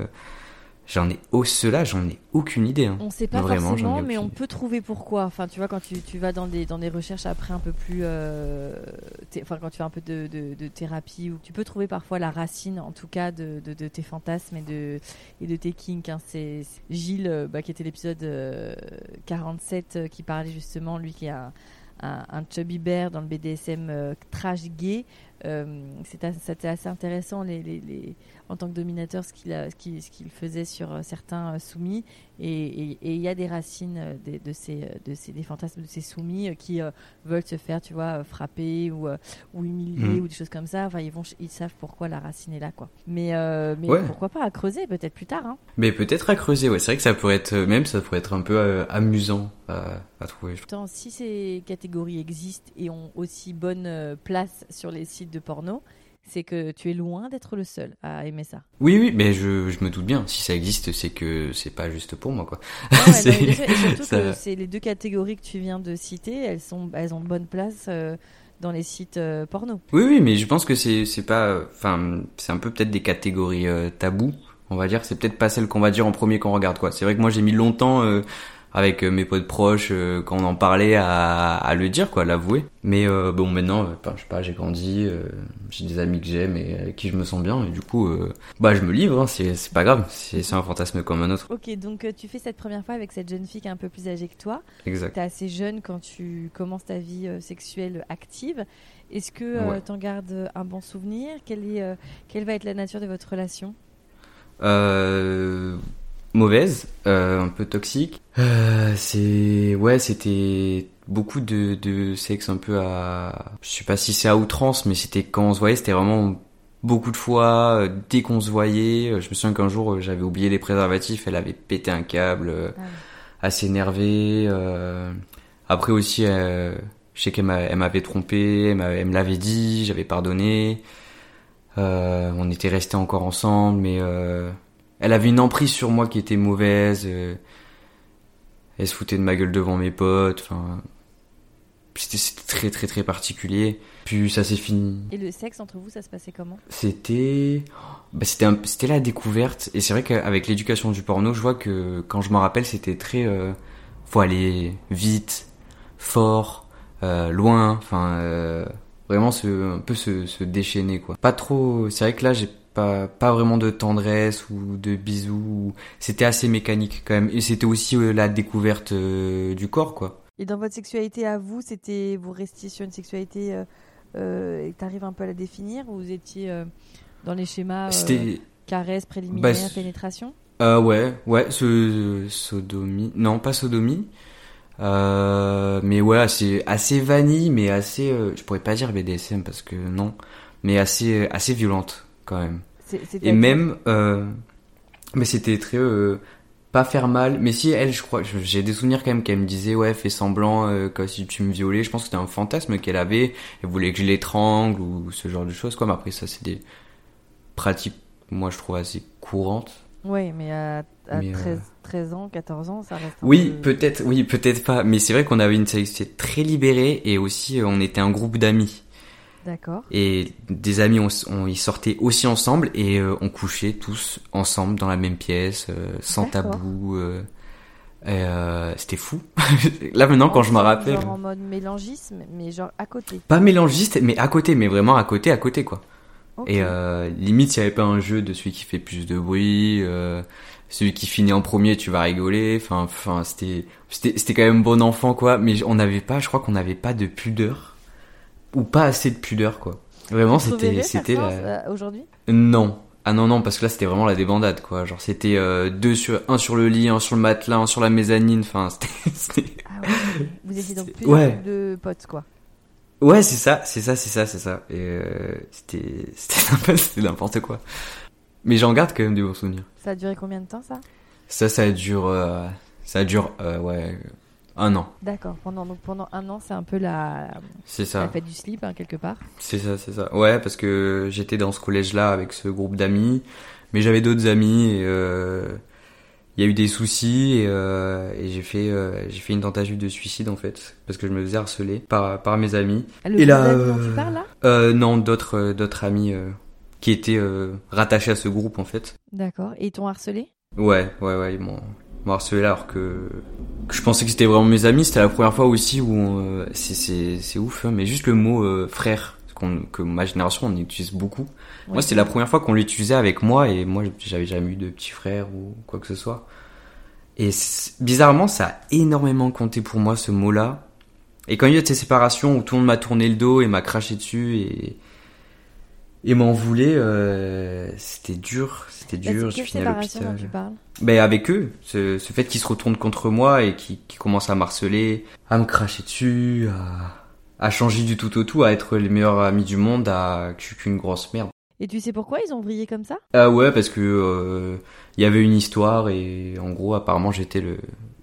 j'en ai au cela, j'en ai aucune idée. Hein. On sait pas Vraiment, forcément, mais on peut trouver pourquoi. Enfin, tu vois, quand tu, tu vas dans des, dans des recherches après un peu plus. euh, Enfin, quand tu fais un peu de, de, de thérapie, ou tu peux trouver parfois la racine, en tout cas, de, de, tes fantasmes et de, et de tes kinks. hein. C'est Gilles, euh, bah, qui était l'épisode euh, 47, euh, qui parlait justement, lui qui a un, un chubby bear dans le BDSM trash gay. C'était assez intéressant les, les, les- en tant que dominateur ce qu'il a- ce qu'il ce qu'il faisait sur euh, certains euh, soumis et il y a des racines euh, de, ces, de ces des fantasmes de ces soumis qui euh, veulent se faire tu vois frapper ou, ou humilier Mhm. ou des choses comme ça enfin ils vont ils savent pourquoi la racine est là quoi mais euh, mais Ouais. pourquoi pas à creuser peut-être plus tard hein. Mais peut-être à creuser. Ouais, c'est vrai que ça pourrait être même ça pourrait être un peu euh, amusant à, à trouver. Pourtant, si ces catégories existent et ont aussi bonne place sur les sites de porno, c'est que tu es loin d'être le seul à aimer ça. Oui, oui, mais je, je me doute bien. Si ça existe, c'est que c'est pas juste pour moi, quoi. Ouais, C'est- non, mais bien sûr, et surtout ça- que c'est les deux catégories que tu viens de citer, elles sont, elles ont bonne place euh, dans les sites euh, porno. Oui, oui, mais je pense que c'est c'est pas, enfin, c'est un peu peut-être des catégories euh, tabous, on va dire. C'est peut-être pas celle qu'on va dire en premier quand on regarde, quoi. C'est vrai que moi j'ai mis longtemps euh, avec euh, mes potes proches euh, quand on en parlait à, à le dire, quoi, à l'avouer. Mais euh, bon, maintenant, euh, je sais pas, j'ai grandi, j'ai des amis que j'aime et avec qui je me sens bien, et du coup, bah je me livre. Hein, c'est pas grave. C'est un fantasme comme un autre. Ok, donc tu fais cette première fois avec cette jeune fille qui est un peu plus âgée que toi. Exact. Tu es assez jeune quand tu commences ta vie sexuelle active. Est-ce que Ouais. t'en gardes un bon souvenir? Quelle, est, quelle va être la nature de votre relation? Euh, mauvaise, euh, un peu toxique. Euh, c'est ouais, c'était beaucoup de, de sexe un peu à, je sais pas si c'est à outrance, mais c'était quand on se voyait, c'était vraiment beaucoup de fois. euh, Dès qu'on se voyait, euh, je me souviens qu'un jour euh, j'avais oublié les préservatifs, elle avait pété un câble, Ah assez énervée. euh. Après aussi, euh, je sais qu'elle m'a- elle m'avait trompé, elle m'avait- elle me l'avait dit, j'avais pardonné. Euh, on était restés encore ensemble, mais euh, elle avait une emprise sur moi qui était mauvaise. euh, elle se foutait de ma gueule devant mes potes. Enfin, c'était très très très particulier. Puis ça s'est fini. Et le sexe entre vous, ça se passait comment? C'était, bah, c'était un- c'était la découverte. Et c'est vrai qu'avec l'éducation du porno, je vois que quand je m'en rappelle, c'était très, euh, faut aller vite, fort, euh, loin. Enfin, euh, vraiment se, un peu se, se déchaîner quoi. Pas trop. C'est vrai que là, j'ai pas, pas vraiment de tendresse ou de bisous. C'était assez mécanique quand même. Et c'était aussi euh, la découverte euh, du corps quoi. Et dans votre sexualité à vous, c'était vous restiez sur une sexualité euh, euh, et t'arrives un peu à la définir ou vous étiez euh, dans les schémas caresse, préliminaire, Bah, pénétration? ouais, ouais, ce, sodomie. Non, pas sodomie. Mais ouais, c'est assez vanille, mais assez, je pourrais pas dire BDSM parce que non, mais assez, assez violente quand même. Et même, euh, mais c'était très, euh, pas faire mal, mais si elle, je crois, j'ai des souvenirs quand même qu'elle me disait, ouais, fais semblant, euh, comme si tu me violais. Je pense que c'était un fantasme qu'elle avait. Elle voulait que je l'étrangle ou ce genre de choses, quoi. Mais après, ça, c'est des pratiques, moi, je trouve assez courantes. Oui, mais à, à Mais, euh, 13, 13 ans, 14 ans, ça reste Oui, peu- peut-être, oui, peut-être pas. Mais c'est vrai qu'on avait une sexualité très libérée et aussi euh, on était un groupe d'amis. D'accord. Et des amis, on, s- on y sortait aussi ensemble et euh, on couchait tous ensemble dans la même pièce, euh, sans tabou. euh, euh, C'était fou. Là maintenant, quand je me rappelle, Genre en mode mélangisme, mais genre à côté. pas mélangiste, mais à côté, mais vraiment à côté, à côté quoi. Et limite, s'il n'y avait pas un jeu de celui qui fait plus de bruit, celui qui finit en premier, tu vas rigoler. Enfin, enfin, c'était quand même bon enfant, quoi. Mais on n'avait pas, je crois qu'on n'avait pas de pudeur ou pas assez de pudeur, quoi. Vraiment, c'était, c'était la... euh, aujourd'hui? Non. Ah non non parce que là c'était vraiment la débandade quoi genre c'était euh, deux sur un sur le lit un sur le matelas un sur la mezzanine enfin c'était Ah ouais. Vous étiez donc plus ouais. de potes, quoi. ouais c'est ça c'est ça c'est ça c'est ça et euh, c'était c'était n'importe quoi mais j'en garde quand même des bons souvenirs Ça a duré combien de temps, ça? Ça, ça dure, euh, ça dure, ouais, un an. D'accord. Pendant donc pendant un an, c'est un peu la, C'est la ça. fête du slip hein, quelque part. C'est ça, c'est ça. Ouais, parce que j'étais dans ce collège-là avec ce groupe d'amis, mais j'avais d'autres amis et euh, il y a eu des soucis et, euh, et j'ai fait, euh, j'ai fait une tentative de suicide en fait, parce que je me faisais harceler par, par mes amis. Le Et là, dont euh, tu parles là? non, d'autres, d'autres amis qui étaient rattachés à ce groupe en fait. D'accord. Et ils t'ont harcelé? Ouais, ouais, ouais, ils m'ont m'ont harcelé alors que, que je pensais que c'était vraiment mes amis. C'était la première fois aussi où euh, c'est ouf, hein, mais juste le mot euh, frère que ma génération on utilise beaucoup. Moi, c'était la première fois qu'on l'utilisait avec moi et moi j'avais jamais eu de petit frère ou quoi que ce soit. Et bizarrement, ça a énormément compté pour moi ce mot-là. Et quand il y a eu ces séparations où tout le monde m'a tourné le dos et m'a craché dessus et et m'en voulait, euh, c'était dur, c'était dur. Est-ce J'ai que fini à l'hôpital. tu parles Ben avec eux, ce, ce fait qu'ils se retournent contre moi et qui, qui commencent à m'harceler, à me cracher dessus, à, à changer du tout au tout, à être les meilleurs amis du monde, à que je suis qu'une grosse merde. Et tu sais pourquoi ils ont vrillé comme ça? Ah ouais, parce que euh, il y avait une histoire et en gros apparemment j'étais le,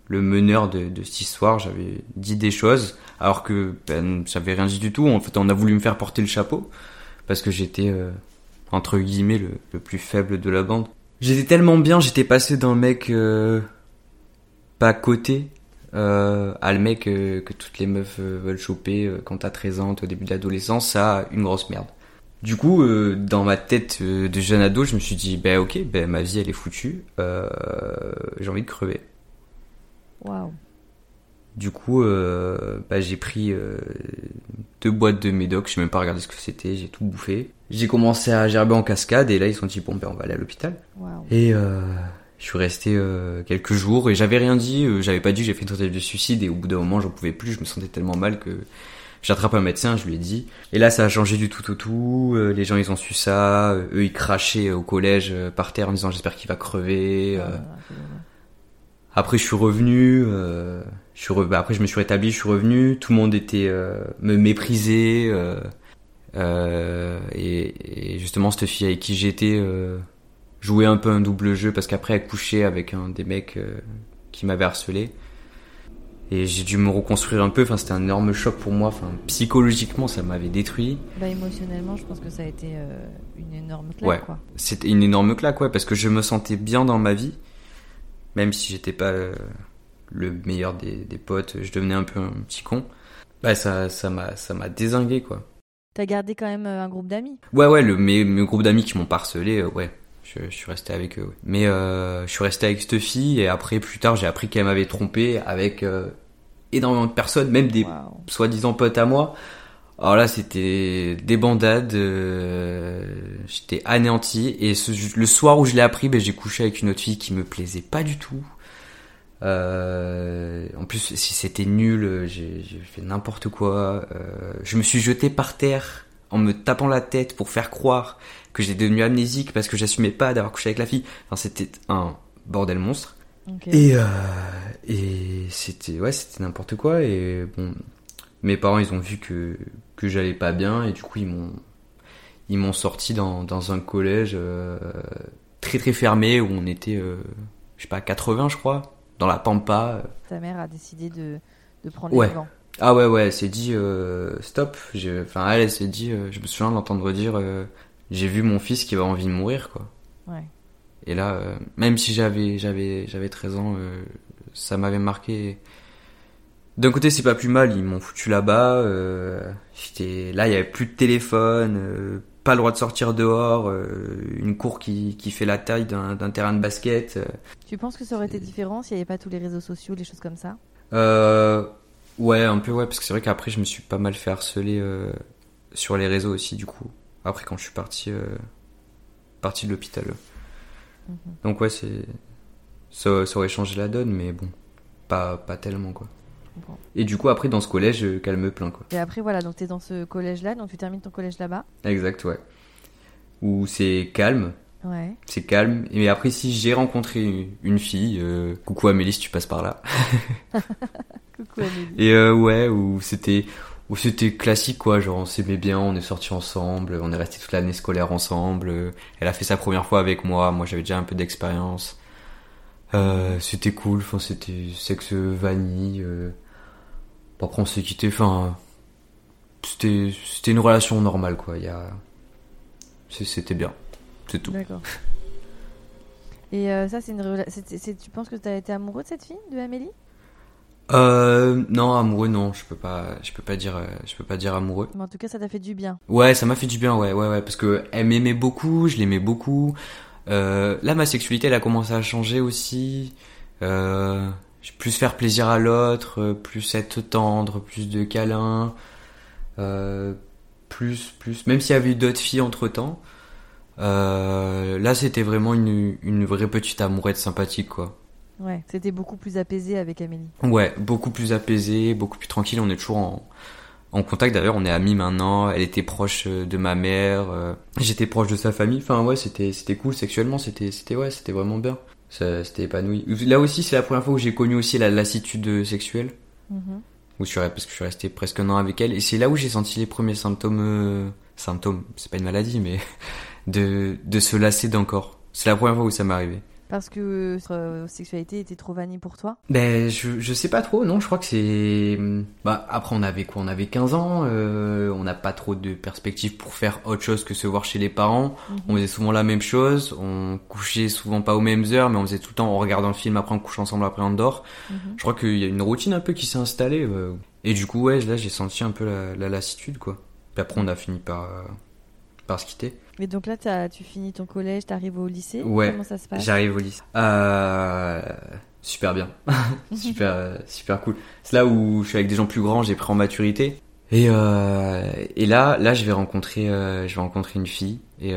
le meneur de, de cette histoire. J'avais dit des choses alors que ben j'avais rien dit du tout. En fait, on a voulu me faire porter le chapeau parce que j'étais euh, entre guillemets le, le plus faible de la bande. J'étais tellement bien, j'étais passé d'un mec euh, pas coté euh, à le mec euh, que toutes les meufs euh, veulent choper euh, quand t'as 13 ans, au début de l'adolescence, à une grosse merde. Du coup, dans ma tête de jeune ado, je me suis dit, ben ok, ben ma vie elle est foutue, j'ai envie de crever. Waouh. Du coup, euh, bah, j'ai pris euh, deux boîtes de médoc, j'ai même pas regardé ce que c'était, j'ai tout bouffé. J'ai commencé à gerber en cascade et là ils sont dit, bon ben on va aller à l'hôpital. Et euh, je suis resté euh, quelques jours et j'avais rien dit, euh, j'avais pas dit j'ai fait une tentative de suicide et au bout d'un moment j'en pouvais plus, je me sentais tellement mal que j'ai attrapé un médecin, je lui ai dit. Et là ça a changé du tout au tout, euh, les gens ils ont su ça, eux ils crachaient au collège par terre en disant j'espère qu'il va crever. euh. Ah. Après je suis revenu, euh, je suis re- bah, après je me suis rétabli, je suis revenu, tout le monde était euh, me méprisait euh, euh, et, et justement cette fille avec qui j'étais euh, jouait un peu un double jeu parce qu'après elle couchait avec un des mecs euh, qui m'avait harcelé et j'ai dû me reconstruire un peu. Enfin c'était un énorme choc pour moi. Enfin psychologiquement ça m'avait détruit. Bah, émotionnellement, je pense que ça a été euh, une énorme claque, Ouais. C'était une énorme claque, ouais, parce que je me sentais bien dans ma vie, même si j'étais pas euh, le meilleur des, des potes, je devenais un peu un petit con. Bah ça, ça m'a, ça m'a désingué, quoi. T'as gardé quand même euh, un groupe d'amis? Ouais, ouais, le, mes, mes groupes d'amis qui m'ont parcelé, euh, ouais, je, je suis resté avec eux. ouais. Mais euh, je suis resté avec cette fille et après, plus tard, j'ai appris qu'elle m'avait trompé avec euh, énormément de personnes, même des soi-disant potes à moi. Alors là, c'était des bandades, euh, j'étais anéanti. Et ce- le soir où je l'ai appris, ben, j'ai couché avec une autre fille qui me plaisait pas du tout. Euh, en plus, si c'était nul, j'ai j'ai fait n'importe quoi. Euh, je me suis jeté par terre en me tapant la tête pour faire croire que j'étais devenu amnésique parce que j'assumais pas d'avoir couché avec la fille. Enfin, c'était un bordel monstre. Et, euh, et c'était ouais, c'était n'importe quoi. Et bon, mes parents, ils ont vu que, que j'allais pas bien et du coup, ils m'ont ils m'ont sorti dans, dans un collège euh, très très fermé où on était, euh, je sais pas, 80 je crois, dans la pampa. Ta mère a décidé de, de prendre Ouais. les devants. Ah ouais ouais, elle s'est dit euh, stop. Enfin elle, elle s'est dit, euh, je me souviens de l'entendre dire, euh, j'ai vu mon fils qui avait envie de mourir quoi. Ouais. Et là, euh, même si j'avais j'avais j'avais 13 ans, euh, ça m'avait marqué. D'un côté, c'est pas plus mal, ils m'ont foutu là-bas. Euh, là, il y avait plus de téléphone, euh, pas le droit de sortir dehors, euh, une cour qui qui fait la taille d'un terrain de basket. Tu penses que ça aurait été différent s'il n'y avait pas tous les réseaux sociaux, les choses comme ça? Euh, ouais, un peu ouais, parce que c'est vrai qu'après, je me suis pas mal fait harceler euh, sur les réseaux aussi, du coup. Après, quand je suis parti euh, parti de l'hôpital. Mhm. Donc ouais, c'est ça, ça aurait changé la donne, mais bon, pas pas tellement quoi. Comprends. Et du coup après dans ce collège, euh, qu'elle me plaint quoi. Et après, voilà, donc t'es dans ce collège-là, donc tu termines ton collège là-bas. Exact ouais. Où c'est calme, Ouais. c'est calme. Mais après si j'ai rencontré une- une fille, euh, coucou Amélie si tu passes par là. Coucou Amélie. Et euh, ouais, où c'était où c'était classique quoi, genre on s'aimait bien, on est sortis ensemble, on est resté toute l'année scolaire ensemble. Elle a fait sa première fois avec moi, moi j'avais déjà un peu d'expérience. Euh, c'était cool, enfin c'était sexe vanille. Euh... Après on s'est quitté, enfin c'était c'était une relation normale quoi. Il y a c'était bien, c'est tout. D'accord. Et euh, ça c'est une rela- c'est- c'est- tu penses que tu as été amoureux de cette fille, de Amélie? Euh, non amoureux non, je peux pas je peux pas dire euh, je peux pas dire amoureux. Mais en tout cas ça t'a fait du bien. Ouais, ça m'a fait du bien, ouais, ouais, ouais, parce que elle m'aimait beaucoup, je l'aimais beaucoup. Euh, là, ma sexualité, elle a commencé à changer aussi. Euh, plus faire plaisir à l'autre, euh, plus être tendre, plus de câlins, euh, plus, plus. Même s'il y avait eu d'autres filles entre temps, euh, là, c'était vraiment une, une vraie petite amourette sympathique, quoi. Ouais, c'était beaucoup plus apaisé avec Amélie. Ouais, beaucoup plus apaisé, beaucoup plus tranquille. On est toujours en, en contact. D'ailleurs, on est amis maintenant. Elle était proche euh, de ma mère. euh, J'étais proche de sa famille. Enfin, ouais, c'était c'était cool sexuellement. C'était c'était ouais, c'était vraiment bien. Ça- C'était épanoui. Là aussi, c'est la première fois où j'ai connu aussi la lassitude sexuelle. Mhm. Où je suis, parce que je suis resté presque un an avec elle. Et c'est là où j'ai senti les premiers symptômes. euh, symptômes, c'est pas une maladie, mais de de se lasser d'un corps. C'est la première fois où ça m'est arrivé. Parce que euh, sexualité était trop vanille pour toi? Ben, je, je sais pas trop, non, je crois que c'est... Bah, après, on avait quoi? On avait 15 ans, euh, on n'a pas trop de perspectives pour faire autre chose que se voir chez les parents. Mhm. On faisait souvent la même chose, on couchait souvent pas aux mêmes heures, mais on faisait tout le temps, on regardant le film, après on couche ensemble, après on dort. Mhm. Je crois qu'il y a une routine un peu qui s'est installée. euh. Et du coup, ouais, là, j'ai senti un peu la, la lassitude, quoi. Puis après, on a fini par, euh, par se quitter. Et donc là, tu finis ton collège, t'arrives au lycée Ouais, Comment ça se passe? J'arrive au lycée. Euh, super bien. super, super cool. C'est là où je suis avec des gens plus grands, j'ai pris en maturité. Et, euh, et là, là, je vais rencontrer, euh, je vais rencontrer une fille. Et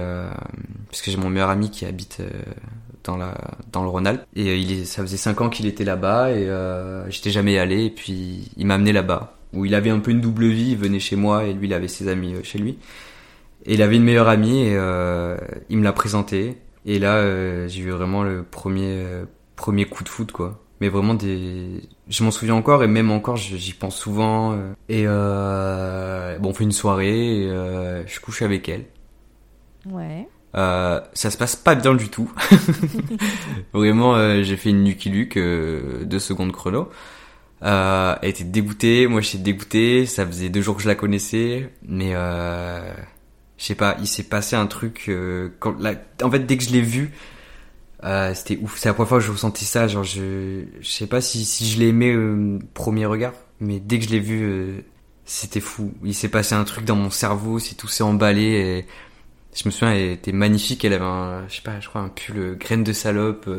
parce que j'ai mon meilleur ami qui habite dans la, dans le Rhône-Alpes. Et il est, ça faisait cinq ans qu'il était là-bas et j'étais jamais allé. Et puis il m'a amené là-bas où il avait un peu une double vie. Il venait chez moi et lui, il avait ses amis chez lui. Et il avait une meilleure amie et euh, il me l'a présenté. Et là, euh, j'ai eu vraiment le premier euh, premier coup de foot quoi. Mais vraiment des, je m'en souviens encore et même encore, j'y pense souvent. Et bon, on fait une soirée, et, je couche avec elle. Ouais. Ça se passe pas bien du tout. Vraiment, j'ai fait une Lucky Luke, deux secondes chrono. Elle était dégoûtée, moi j'étais dégoûté, ça faisait deux jours que je la connaissais, mais euh, je sais pas, il s'est passé un truc, euh, quand la... en fait dès que je l'ai vue, euh, c'était ouf, c'est la première fois que je ressentais ça, genre je, je sais pas si, si je l'ai aimé euh, premier regard, mais dès que je l'ai vue, euh, c'était fou, il s'est passé un truc dans mon cerveau, c'est tout s'est emballé et je me souviens, elle était magnifique. Elle avait un, je sais pas, je crois un pull euh, graine de salope,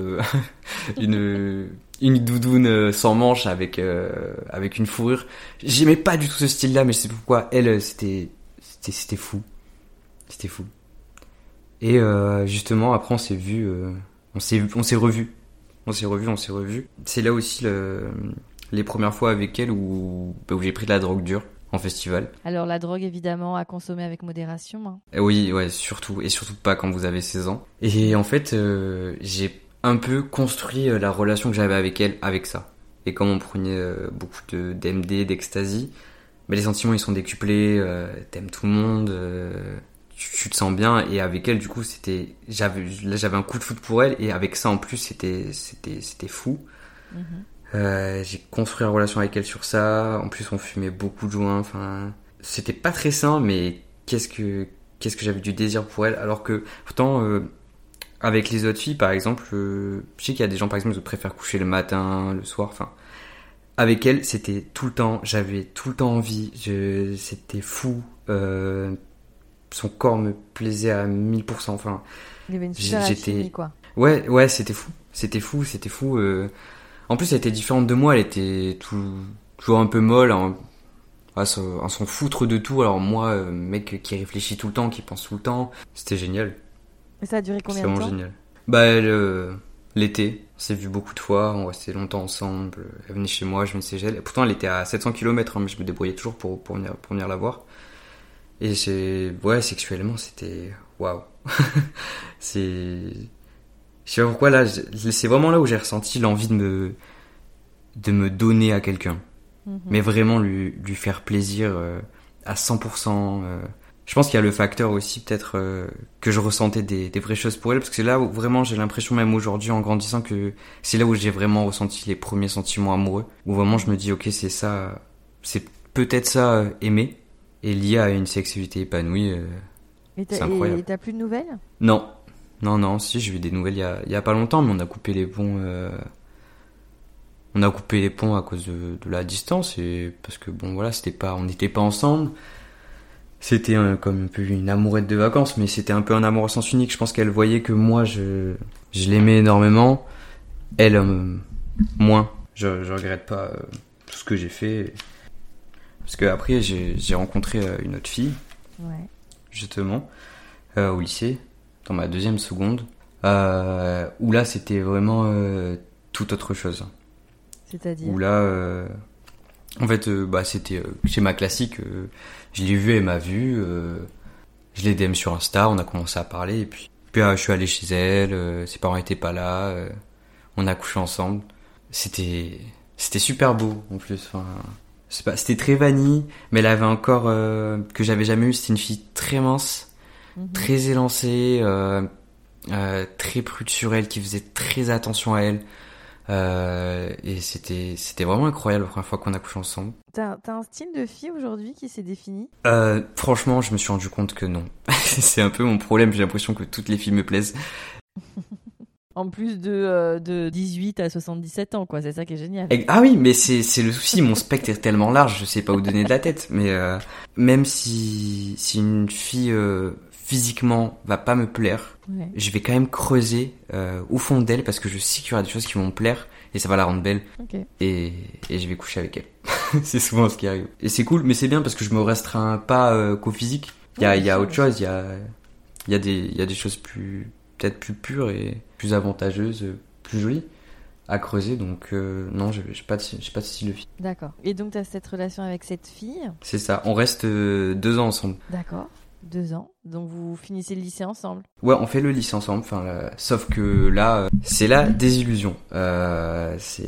une une doudoune sans manches avec euh, avec une fourrure. J'aimais pas du tout ce style-là, mais je sais pourquoi. Elle, c'était c'était c'était fou, c'était fou. Et euh, justement, après, on s'est vu, euh, on s'est on s'est revu, on s'est revu, on s'est revu. C'est là aussi le, les premières fois avec elle où bah, où j'ai pris de la drogue dure en festival. Alors la drogue, évidemment, à consommer avec modération. hein. Euh, Oui, ouais, surtout et surtout pas quand vous avez 16 ans. Et en fait, euh, j'ai un peu construit la relation que j'avais avec elle avec ça. Et comme on prenait beaucoup de d'MD, d'ecstasy, mais les sentiments ils sont décuplés, euh, t'aimes tout le monde, euh, tu, tu te sens bien et avec elle du coup c'était j'avais là j'avais un coup de foot pour elle et avec ça en plus c'était c'était c'était fou. Mhm. Euh, j'ai construit une relation avec elle sur ça. En plus, on fumait beaucoup de joints. Enfin, c'était pas très sain, mais qu'est-ce que qu'est-ce que j'avais du désir pour elle? Alors que pourtant, euh, avec les autres filles, par exemple, euh, je sais qu'il y a des gens, par exemple, qui préfèrent coucher le matin, le soir. Enfin, avec elle, c'était tout le temps. J'avais tout le temps envie. Je, c'était fou. Euh, son corps me plaisait à 1000%. Enfin, Il y avait une super J'étais- alchimie, quoi. Ouais, ouais, c'était fou. C'était fou, c'était fou. euh. En plus, elle était différente de moi. Elle était tout- toujours un peu molle, hein, à s'en à s'en foutre de tout. Alors moi, euh, mec qui réfléchit tout le temps, qui pense tout le temps, c'était génial. Et ça a duré combien de vraiment temps génial. Bah, elle, euh, l'été, on s'est vu beaucoup de fois, on restait longtemps ensemble. Elle venait chez moi, je venais chez elle. Pourtant, elle était à 700 km, mais je me débrouillais toujours pour, pour, venir, pour venir la voir. Et c'est, ouais, sexuellement, c'était, waouh. c'est, je sais pas pourquoi là, c'est vraiment là où j'ai ressenti l'envie de me, de me donner à quelqu'un. Mhm. Mais vraiment lui, lui faire plaisir euh, à 100%. euh, je pense qu'il y a le facteur aussi peut-être euh, que je ressentais des, des vraies choses pour elle parce que c'est là où vraiment j'ai l'impression même aujourd'hui en grandissant que c'est là où j'ai vraiment ressenti les premiers sentiments amoureux où vraiment je me dis ok c'est ça c'est peut-être ça aimer et lié à une sexualité épanouie euh, Et C'est incroyable. et t'as plus de nouvelles? Non. Non non si j'ai eu des nouvelles il y a, il y a pas longtemps mais on a coupé les ponts euh, on a coupé les ponts à cause de, de la distance et parce que bon voilà c'était pas on n'était pas ensemble. C'était euh, comme un peu une amourette de vacances mais c'était un peu un amour au sens unique. Je pense qu'elle voyait que moi je je l'aimais énormément. Elle euh, moins. Je, je regrette pas euh, tout ce que j'ai fait parce que après j'ai rencontré euh, une autre fille. Ouais. justement. Euh, au lycée. Dans ma deuxième seconde. Euh, où là c'était vraiment euh, tout autre chose. C'est-à-dire où là en fait bah c'était schéma classique je l'ai vu elle m'a vu je l'ai DM sur Insta on a commencé à parler et puis puis euh, je suis allé chez elle ses parents étaient pas là on a couché ensemble. C'était c'était super beau en plus enfin c'était très vanille mais elle avait un corps euh, que j'avais jamais eu c'était une fille très mince Mhm. très élancée, euh, euh, très prude sur elle, qui faisait très attention à elle. Euh, et c'était c'était vraiment incroyable la première fois qu'on a couché ensemble. T'as t'as un style de fille aujourd'hui qui s'est défini? Franchement, je me suis rendu compte que non. c'est un peu mon problème. J'ai l'impression que toutes les filles me plaisent. En plus de, euh, de 18 à 77 ans, quoi. C'est ça qui est génial. Et- ah oui, mais c'est c'est le souci. Mon spectre est tellement large, je sais pas où donner de la tête. Mais euh, même si si une fille euh, physiquement va pas me plaire, Ouais. je vais quand même creuser euh, au fond d'elle parce que je sais qu'il y aura des choses qui vont me plaire et ça va la rendre belle. Et, et je vais coucher avec elle. c'est souvent ce qui arrive. Et c'est cool, mais c'est bien parce que je me restreins pas euh, qu'au physique. Il y a, y a autre chose, il y a, y a des, y a des choses plus, peut-être plus pures et plus avantageuses, euh, plus jolies à creuser. Donc euh, non, j'ai j'ai pas de, pas de style de fille. D'accord. Et donc t'as cette relation avec cette fille? C'est ça. On reste euh, deux ans ensemble. D'accord. Deux ans. Donc vous finissez le lycée ensemble? Ouais, on fait le lycée ensemble. Enfin, là, sauf que là, euh, c'est la désillusion. C'est,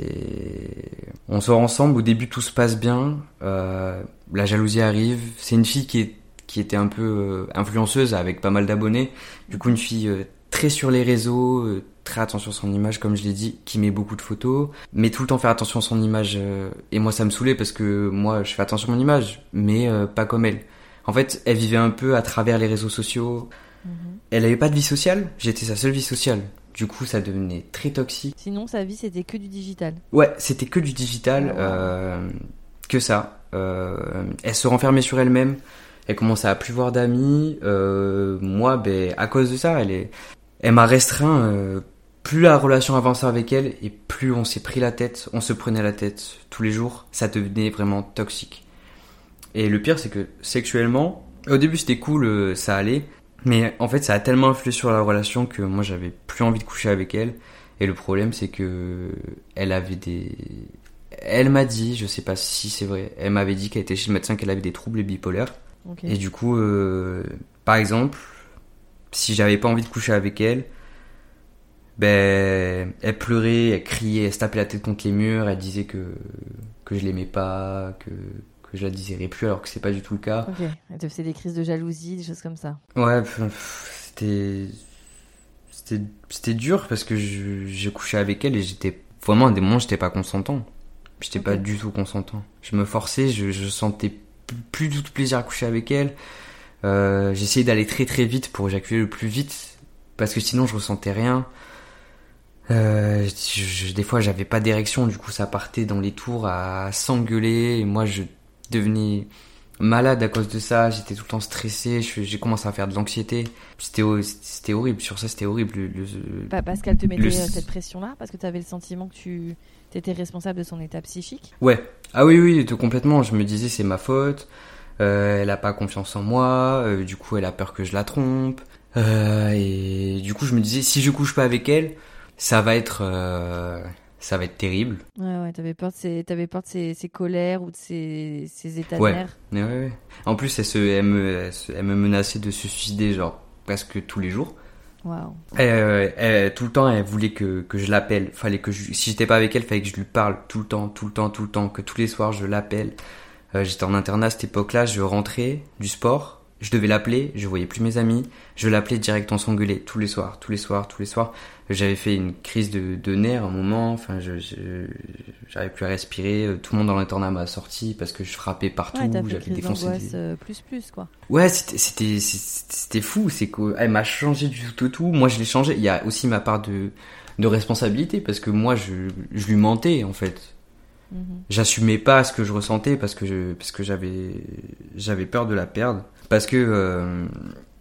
on sort ensemble. Au début, tout se passe bien. La jalousie arrive. C'est une fille qui est qui était un peu influenceuse avec pas mal d'abonnés. Du coup, une fille très sur les réseaux, euh, très attention à son image, comme je l'ai dit, qui met beaucoup de photos, mais tout le temps faire attention à son image. euh, et moi, ça me saoulait parce que moi, je fais attention à mon image, mais euh, pas comme elle. En fait, elle vivait un peu à travers les réseaux sociaux. Elle avait pas de vie sociale. J'étais sa seule vie sociale. Du coup, ça devenait très toxique. Sinon, sa vie, c'était que du digital. Ouais, c'était que du digital, euh, que ça. Euh, elle se renfermait sur elle-même. Elle commençait à plus voir d'amis. Euh, moi, ben, à cause de ça, elle est, elle m'a restreint. euh, plus la relation avançait avec elle et plus on s'est pris la tête, on se prenait la tête tous les jours. Ça devenait vraiment toxique. Et le pire, c'est que sexuellement, au début c'était cool, euh, ça allait. Mais en fait, ça a tellement influé sur la relation que moi, j'avais plus envie de coucher avec elle. Et le problème, c'est que elle avait des. Elle m'a dit, je sais pas si c'est vrai, elle m'avait dit qu'elle était chez le médecin qu'elle avait des troubles bipolaires. Et du coup, euh, par exemple, si j'avais pas envie de coucher avec elle, ben, elle pleurait, elle criait, elle se tapait la tête contre les murs, elle disait que, que je l'aimais pas, que, que je la désirais plus alors que c'est pas du tout le cas. Ok. Elle te faisait des crises de jalousie, des choses comme ça. Ouais, c'était, c'était, c'était dur parce que je, j'ai couché avec elle et j'étais, vraiment à des moments j'étais pas consentant. J'étais Ok. pas du tout consentant. Je me forçais, je, je sentais plus du tout plaisir à coucher avec elle. Euh, j'essayais d'aller très très vite pour éjaculer le plus vite parce que sinon je ressentais rien. Euh, je- je- des fois j'avais pas d'érection, du coup ça partait dans les tours à s'engueuler et moi je devenais malade à cause de ça, j'étais tout le temps stressé, j'ai commencé à faire de l'anxiété. C'était ho- c'était horrible, sur ça c'était horrible. Le- le- Pas parce qu'elle te mettait Le- euh, cette pression-là, parce que tu avais le sentiment que tu étais responsable de son état psychique? Ouais. Ah oui, oui, tout complètement. Je me disais, c'est ma faute. Euh, elle a pas confiance en moi. euh, du coup, elle a peur que je la trompe. Euh, et du coup, je me disais, si je couche pas avec elle, ça va être, ça va être terrible. Ouais, ouais, t'avais peur de ses, t'avais peur de ses, ses colères ou de ses, ses états Ouais. de nerfs. Ouais, ouais. En plus, elle, se, elle, me, elle, se- elle me menaçait de se suicider, genre, presque tous les jours. Waouh. Tout le temps, elle voulait que, que je l'appelle. Fallait que je, si j'étais pas avec elle, fallait que je lui parle tout le temps, tout le temps, tout le temps, que tous les soirs je l'appelle. Euh, j'étais en internat à cette époque-là, je rentrais du sport, je devais l'appeler, je voyais plus mes amis, je l'appelais direct, on s'engueulait tous les soirs, tous les soirs, tous les soirs. J'avais fait une crise de, de nerfs à un moment, enfin, je, j'arrivais plus à respirer, euh, tout le monde dans l'internat m'a sorti parce que je frappais partout, Ouais, j'avais défoncé des... euh, plus plus quoi. Ouais, c'était c'était c'était c'était fou, c'est qu'elle m'a changé du tout au tout. Moi, je l'ai changé. Il y a aussi ma part de de responsabilité parce que moi, je je lui mentais en fait. Mhm. J'assumais pas ce que je ressentais parce que je parce que j'avais j'avais peur de la perdre parce que euh,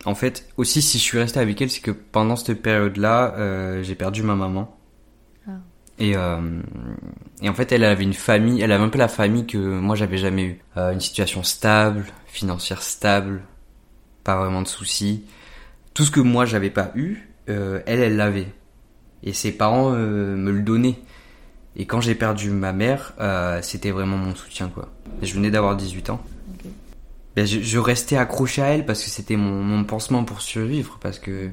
en fait aussi si je suis resté avec elle, c'est que pendant cette période-là, euh, j'ai perdu ma maman. Ah. Et, euh, et en fait, elle avait une famille, elle avait un peu la famille que moi j'avais jamais eu. Une situation stable, financière stable, pas vraiment de soucis. Tout ce que moi j'avais pas eu, elle, elle l'avait. Et ses parents me le donnaient. Et quand j'ai perdu ma mère, euh, c'était vraiment mon soutien quoi. Je venais d'avoir 18 ans. Ben, je, je restais accroché à elle parce que c'était mon, mon pansement pour survivre. Parce que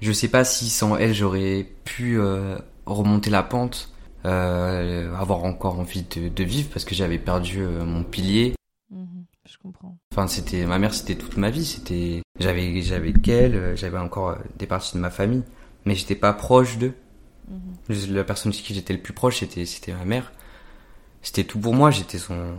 je sais pas si sans elle j'aurais pu euh, remonter la pente, euh, avoir encore envie de, de vivre parce que j'avais perdu mon pilier. Mhm. Je comprends. Enfin, c'était ma mère, c'était toute ma vie. C'était j'avais j'avais qu'elle, j'avais encore des parties de ma famille, mais j'étais pas proche d'eux. Mhm. La personne avec qui j'étais le plus proche, c'était c'était ma mère. C'était tout pour moi. J'étais son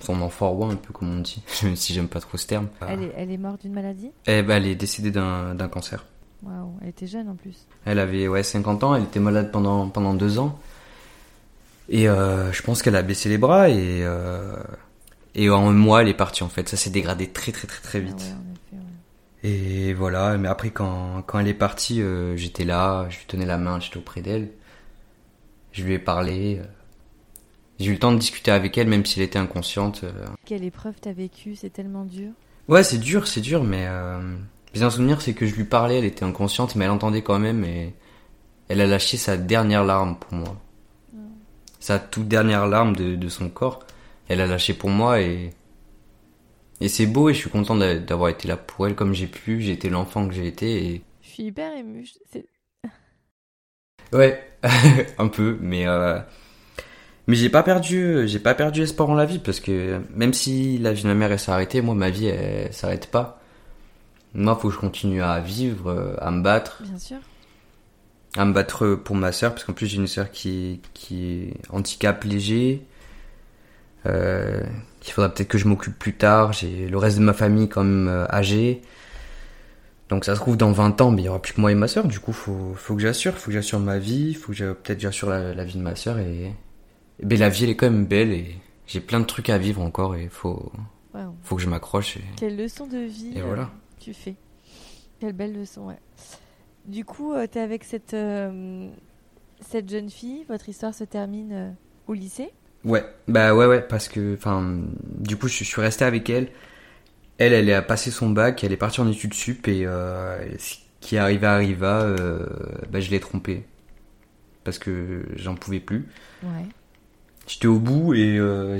son enfant roi un peu comme on dit, même si j'aime pas trop ce terme. Elle, est, elle est morte d'une maladie? Eh ben, elle est décédée d'un d'un cancer. Waouh, elle était jeune en plus. Elle avait ouais 50 ans, elle était malade pendant pendant deux ans. Et euh, je pense qu'elle a baissé les bras et euh, et en un mois elle est partie en fait. Ça s'est dégradé très très très très Ah vite. ouais. Et voilà. Mais après quand quand elle est partie, euh, j'étais là, je lui tenais la main, j'étais auprès d'elle. Je lui ai parlé. euh. J'ai eu le temps de discuter avec elle, même si elle était inconsciente. euh. Quelle épreuve t'as vécue? C'est tellement dur. Ouais, c'est dur, c'est dur, mais euh, j'ai un souvenir, c'est que je lui parlais, elle était inconsciente, mais elle entendait quand même, et elle a lâché sa dernière larme pour moi. Sa toute dernière larme de, de son corps, elle a lâché pour moi, et et c'est beau, et je suis content d'a- d'avoir été là pour elle comme j'ai pu, j'ai été l'enfant que j'ai été, et Je suis hyper émue. ouais, un peu, mais euh, mais j'ai pas perdu, j'ai pas perdu espoir en la vie, parce que même si la vie de ma mère elle s'est arrêtée, moi ma vie elle s'arrête pas. Moi, faut que je continue à vivre, euh, à me battre, Bien sûr. à me battre pour ma sœur, parce qu'en plus j'ai une sœur qui, qui est handicap léger. Euh, il faudra peut-être que je m'occupe plus tard. J'ai le reste de ma famille quand même euh, âgé. Donc ça se trouve dans 20 ans, mais il y aura plus que moi et ma sœur. Du coup, faut, faut que j'assure, faut que j'assure ma vie, faut que peut-être j'assure la, la vie de ma sœur et, et ben, la vie elle est quand même belle et j'ai plein de trucs à vivre encore et faut, faut que je m'accroche. Et... Quelle leçon de vie Et euh, voilà. tu fais. Quelle belle leçon, ouais. Du coup, euh, t'es avec cette, euh, cette jeune fille. Votre histoire se termine euh, au lycée? Ouais, bah ouais, ouais, parce que, enfin, du coup, je suis resté avec elle. Elle, elle a passé son bac, elle est partie en études sup et euh, ce qui arriva arriva, euh, bah, je l'ai trompée parce que j'en pouvais plus. Ouais. J'étais au bout et euh,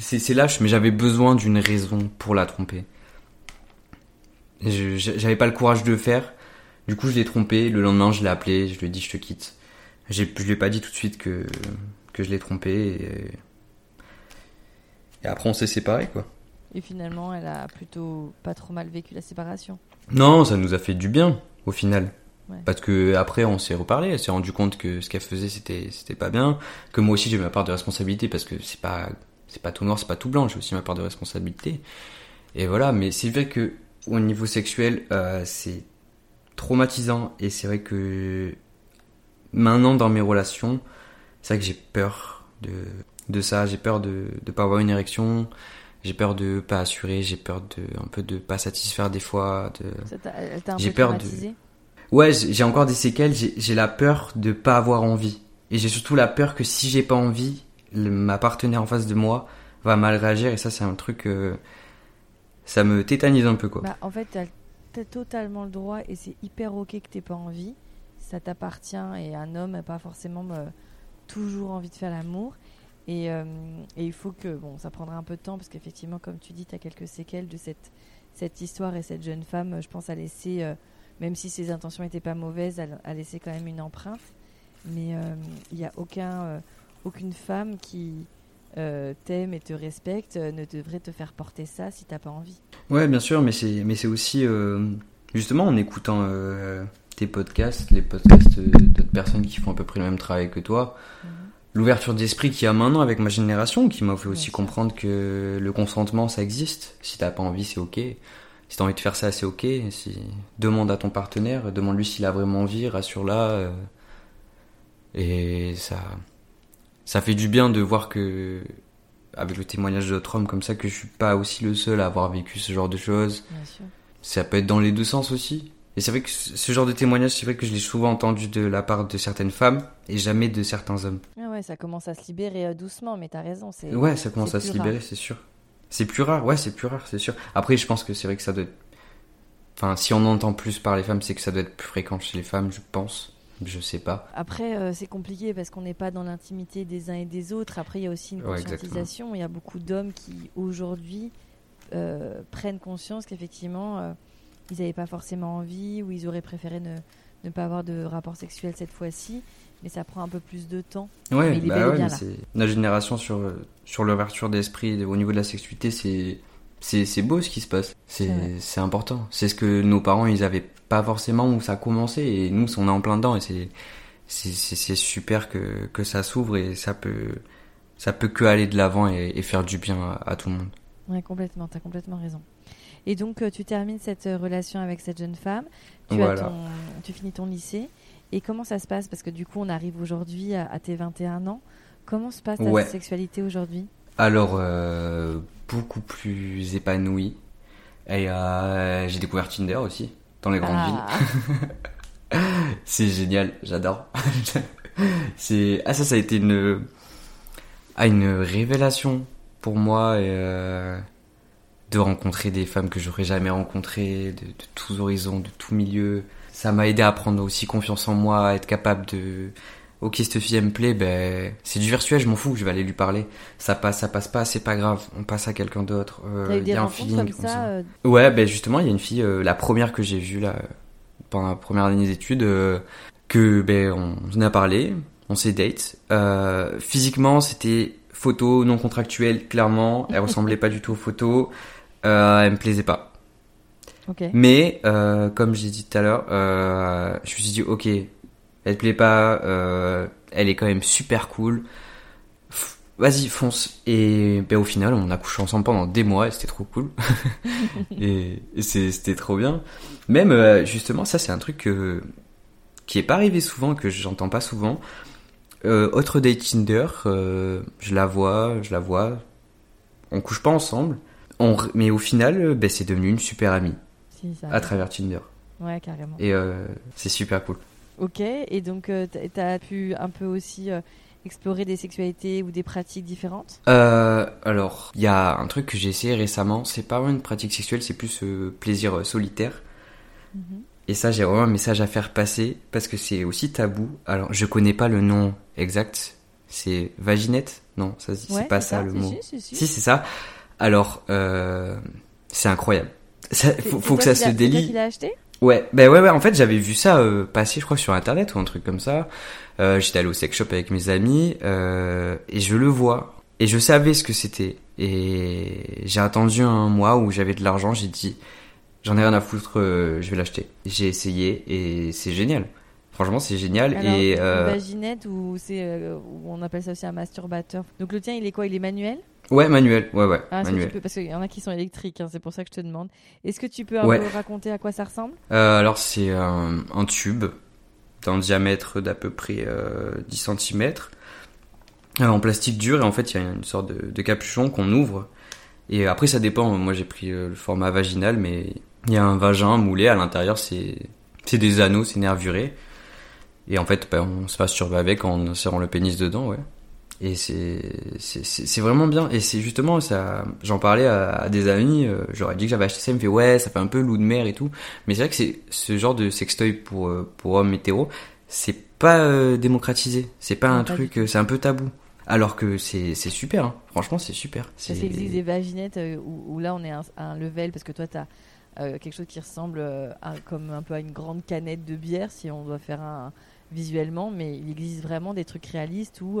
c'est lâche, mais j'avais besoin d'une raison pour la tromper. J'avais pas le courage de le faire. Du coup, je l'ai trompée. Le lendemain, je l'ai appelé, je lui ai dit je te quitte. Je lui ai pas dit tout de suite que que je l'ai trompée et, et après on s'est séparés quoi. Et finalement, elle a plutôt pas trop mal vécu la séparation. Non, ça nous a fait du bien au final. Ouais. Parce que après on s'est reparlé, elle s'est rendu compte que ce qu'elle faisait c'était c'était pas bien, que moi aussi j'ai ma part de responsabilité parce que c'est pas c'est pas tout noir, c'est pas tout blanc, j'ai aussi ma part de responsabilité. Et voilà, mais c'est vrai que au niveau sexuel, euh, c'est traumatisant et c'est vrai que maintenant dans mes relations, c'est vrai que j'ai peur de de ça, j'ai peur de de pas avoir une érection, j'ai peur de pas assurer, j'ai peur de un peu de pas satisfaire des fois, de J'ai peu peur de- Ouais, j'ai encore des séquelles, j'ai la peur de pas avoir envie. Et j'ai surtout la peur que si j'ai pas envie, le- ma partenaire en face de moi va mal réagir et ça c'est un truc euh, ça me tétanise un peu quoi. Bah, en fait, t'as totalement le droit et c'est hyper ok que t'aies pas envie. Ça t'appartient et un homme n'a pas forcément euh, toujours envie de faire l'amour. Et, euh, et il faut que, bon, ça prendra un peu de temps parce qu'effectivement, comme tu dis, tu as quelques séquelles de cette, cette histoire et cette jeune femme, euh, je pense, a laissé, euh, même si ses intentions n'étaient pas mauvaises, elle a laissé quand même une empreinte. Mais il n'y a aucun, aucune femme qui, t'aime et te respecte ne devrait te faire porter ça si t'as pas envie. Ouais, bien sûr, mais c'est aussi justement en écoutant tes podcasts, les podcasts d'autres personnes qui font à peu près le même travail que toi, Mhm. l'ouverture d'esprit qu'il y a maintenant avec ma génération, qui m'a fait aussi Bien sûr. comprendre que le consentement ça existe. Si t'as pas envie, c'est ok. Si t'as envie de faire ça, c'est ok. Si demande à ton partenaire, demande-lui s'il a vraiment envie, rassure-la. euh, et ça, ça fait du bien de voir que avec le témoignage d'autres hommes comme ça que je suis pas aussi le seul à avoir vécu ce genre de choses. Bien sûr. Ça peut être dans les deux sens aussi. Et c'est vrai que ce genre de témoignage, c'est vrai que je l'ai souvent entendu de la part de certaines femmes et jamais de certains hommes. Ah ouais, ça commence à se libérer euh, doucement, mais t'as raison. c'est- Ouais, ça commence à se libérer, rare. c'est sûr. C'est plus rare, ouais, c'est plus rare, c'est sûr. Après, je pense que c'est vrai que ça doit être... Enfin, si on entend plus par les femmes, c'est que ça doit être plus fréquent chez les femmes, je pense. Je sais pas. Après, euh, c'est compliqué parce qu'on n'est pas dans l'intimité des uns et des autres. Après, il y a aussi une Ouais, conscientisation. il y a beaucoup d'hommes qui, aujourd'hui, euh, prennent conscience qu'effectivement, euh, ils n'avaient pas forcément envie ou ils auraient préféré ne, ne pas avoir de rapport sexuel cette fois-ci. Mais ça prend un peu plus de temps. Ouais, Mais il bah ouais, mais c'est... Notre génération sur, sur l'ouverture d'esprit au niveau de la sexualité, c'est... C'est, c'est beau ce qui se passe. C'est important. C'est ce que nos parents, ils avaient pas forcément où ça a commencé et nous, on est en plein dedans et c'est, super que, que ça s'ouvre et ça peut, ça peut que aller de l'avant et, et faire du bien à, à tout le monde. Ouais, complètement. Tu as complètement raison. Et donc, euh, tu termines cette euh, relation avec cette jeune femme. Tu, as Voilà. ton, tu finis ton lycée. Et comment ça se passe? Parce que du coup, on arrive aujourd'hui à, à tes 21 ans. Comment se passe ta Ouais. sexualité aujourd'hui? Alors, euh, beaucoup plus épanoui. Et euh, j'ai découvert Tinder aussi, dans les grandes villes. Ah, C'est génial, j'adore. c'est ah ça ça a été une ah, une révélation pour moi et, euh, de rencontrer des femmes que j'aurais jamais rencontrées de, de tous horizons, de tous milieux. Ça m'a aidé à prendre aussi confiance en moi, à être capable de OK, cette fille elle me plaît, ben c'est du virtuel, je m'en fous, je vais aller lui parler. Ça passe, ça passe pas, c'est pas grave, on passe à quelqu'un d'autre. Euh, il y a un feeling comme ça euh, Ouais, ben justement, il y a une fille, euh, la première que j'ai vue là, pendant la première année d'études, que ben on, on a parlé, on s'est date. Physiquement, c'était photo non contractuelle, clairement. Elle ressemblait pas du tout aux photos. Euh, elle me plaisait pas. Mais euh, comme j'ai dit tout à l'heure, euh, je me suis dit ok, elle te plaît pas, euh, elle est quand même super cool. Vas-y, fonce. Et ben, au final, on a couché ensemble pendant des mois et c'était trop cool. et c'était trop bien. Même euh, justement, ça c'est un truc que- qui est pas arrivé souvent, que j'entends pas souvent. Autre date Tinder, je la vois, je la vois. On couche pas ensemble. On, mais au final, euh, ben, c'est devenu une super amie Si, ça à travers Tinder. Ouais, carrément. Et euh, c'est super cool. Ok. Et donc, euh, t'as- t'as pu un peu aussi euh, explorer des sexualités ou des pratiques différentes? Euh, alors, il y a un truc que j'ai essayé récemment. C'est pas vraiment une pratique sexuelle, c'est plus plaisir solitaire. Mhm. Et ça, j'ai vraiment un message à faire passer parce que c'est aussi tabou. Alors, je connais pas le nom exact. C'est vaginette? Non, ça, Ouais, c'est pas ça, le mot. Si, si, si. Si, c'est ça. Alors, euh, c'est incroyable. Ça, faut, que ça se toi délie. qui l'as acheté? Ouais, ben ouais, ouais, en fait, j'avais vu ça euh, passer, je crois, sur Internet ou un truc comme ça. Euh, J'étais allé au sex shop avec mes amis euh, et je le vois. Et je savais ce que c'était. Et j'ai attendu un mois où j'avais de l'argent, j'ai dit, j'en ai rien à foutre, euh, je vais l'acheter. J'ai essayé et c'est génial. Franchement, c'est génial. Alors, et une euh, vaginette ou c'est euh, ou on appelle ça aussi un masturbateur? Donc le tien, il est quoi? Il est manuel? Ouais, manuel, ouais, ouais, Ah, est-ce que tu manuel. peux- Parce qu'il y en a qui sont électriques, hein, c'est pour ça que je te demande. Est-ce que tu peux un Ouais. peu raconter à quoi ça ressemble? Euh, alors c'est un, un tube d'un diamètre d'à peu près euh, 10 cm en plastique dur et en fait il y a une sorte de, de capuchon qu'on ouvre et après ça dépend moi j'ai pris euh, le format vaginal mais il y a un vagin moulé à l'intérieur c'est c'est des anneaux c'est nervuré et en fait ben, on se masturbe avec en serrant le pénis dedans ouais et c'est vraiment bien. Et c'est justement ça j'en parlais à, à des amis euh, j'aurais dit que j'avais acheté ça ils me fait ouais ça fait un peu loup de mer et tout. Mais c'est vrai que c'est ce genre de sextoy pour euh, pour hommes hétéros c'est pas euh, démocratisé. C'est pas un pas truc euh, c'est un peu tabou. Alors que c'est super hein. franchement c'est super. Ça c'est existe des vaginettes euh, où, où là on est à un, à un level parce que toi tu as quelque chose qui ressemble euh, à- comme un peu à une grande canette de bière si on doit faire un visuellement, mais il existe vraiment des trucs réalistes où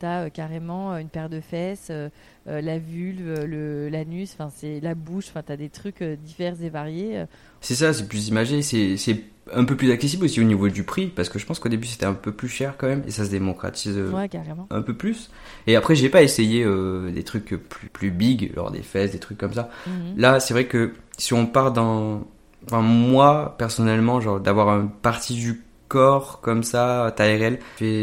euh, t'as euh, carrément une paire de fesses, euh, euh, la vulve, le l'anus, enfin c'est la bouche, enfin t'as des trucs euh, divers et variés. C'est ça, c'est plus imagé, c'est c'est un peu plus accessible aussi au niveau du prix, parce que je pense qu'au début c'était un peu plus cher quand même, et ça se démocratise euh, Ouais, un peu plus. Et après, j'ai pas essayé euh, des trucs plus, plus big, genre des fesses, des trucs comme ça. Mhm. Là, c'est vrai que si on part dans. Enfin, moi, personnellement, genre d'avoir une partie du corps comme ça, taille réelle,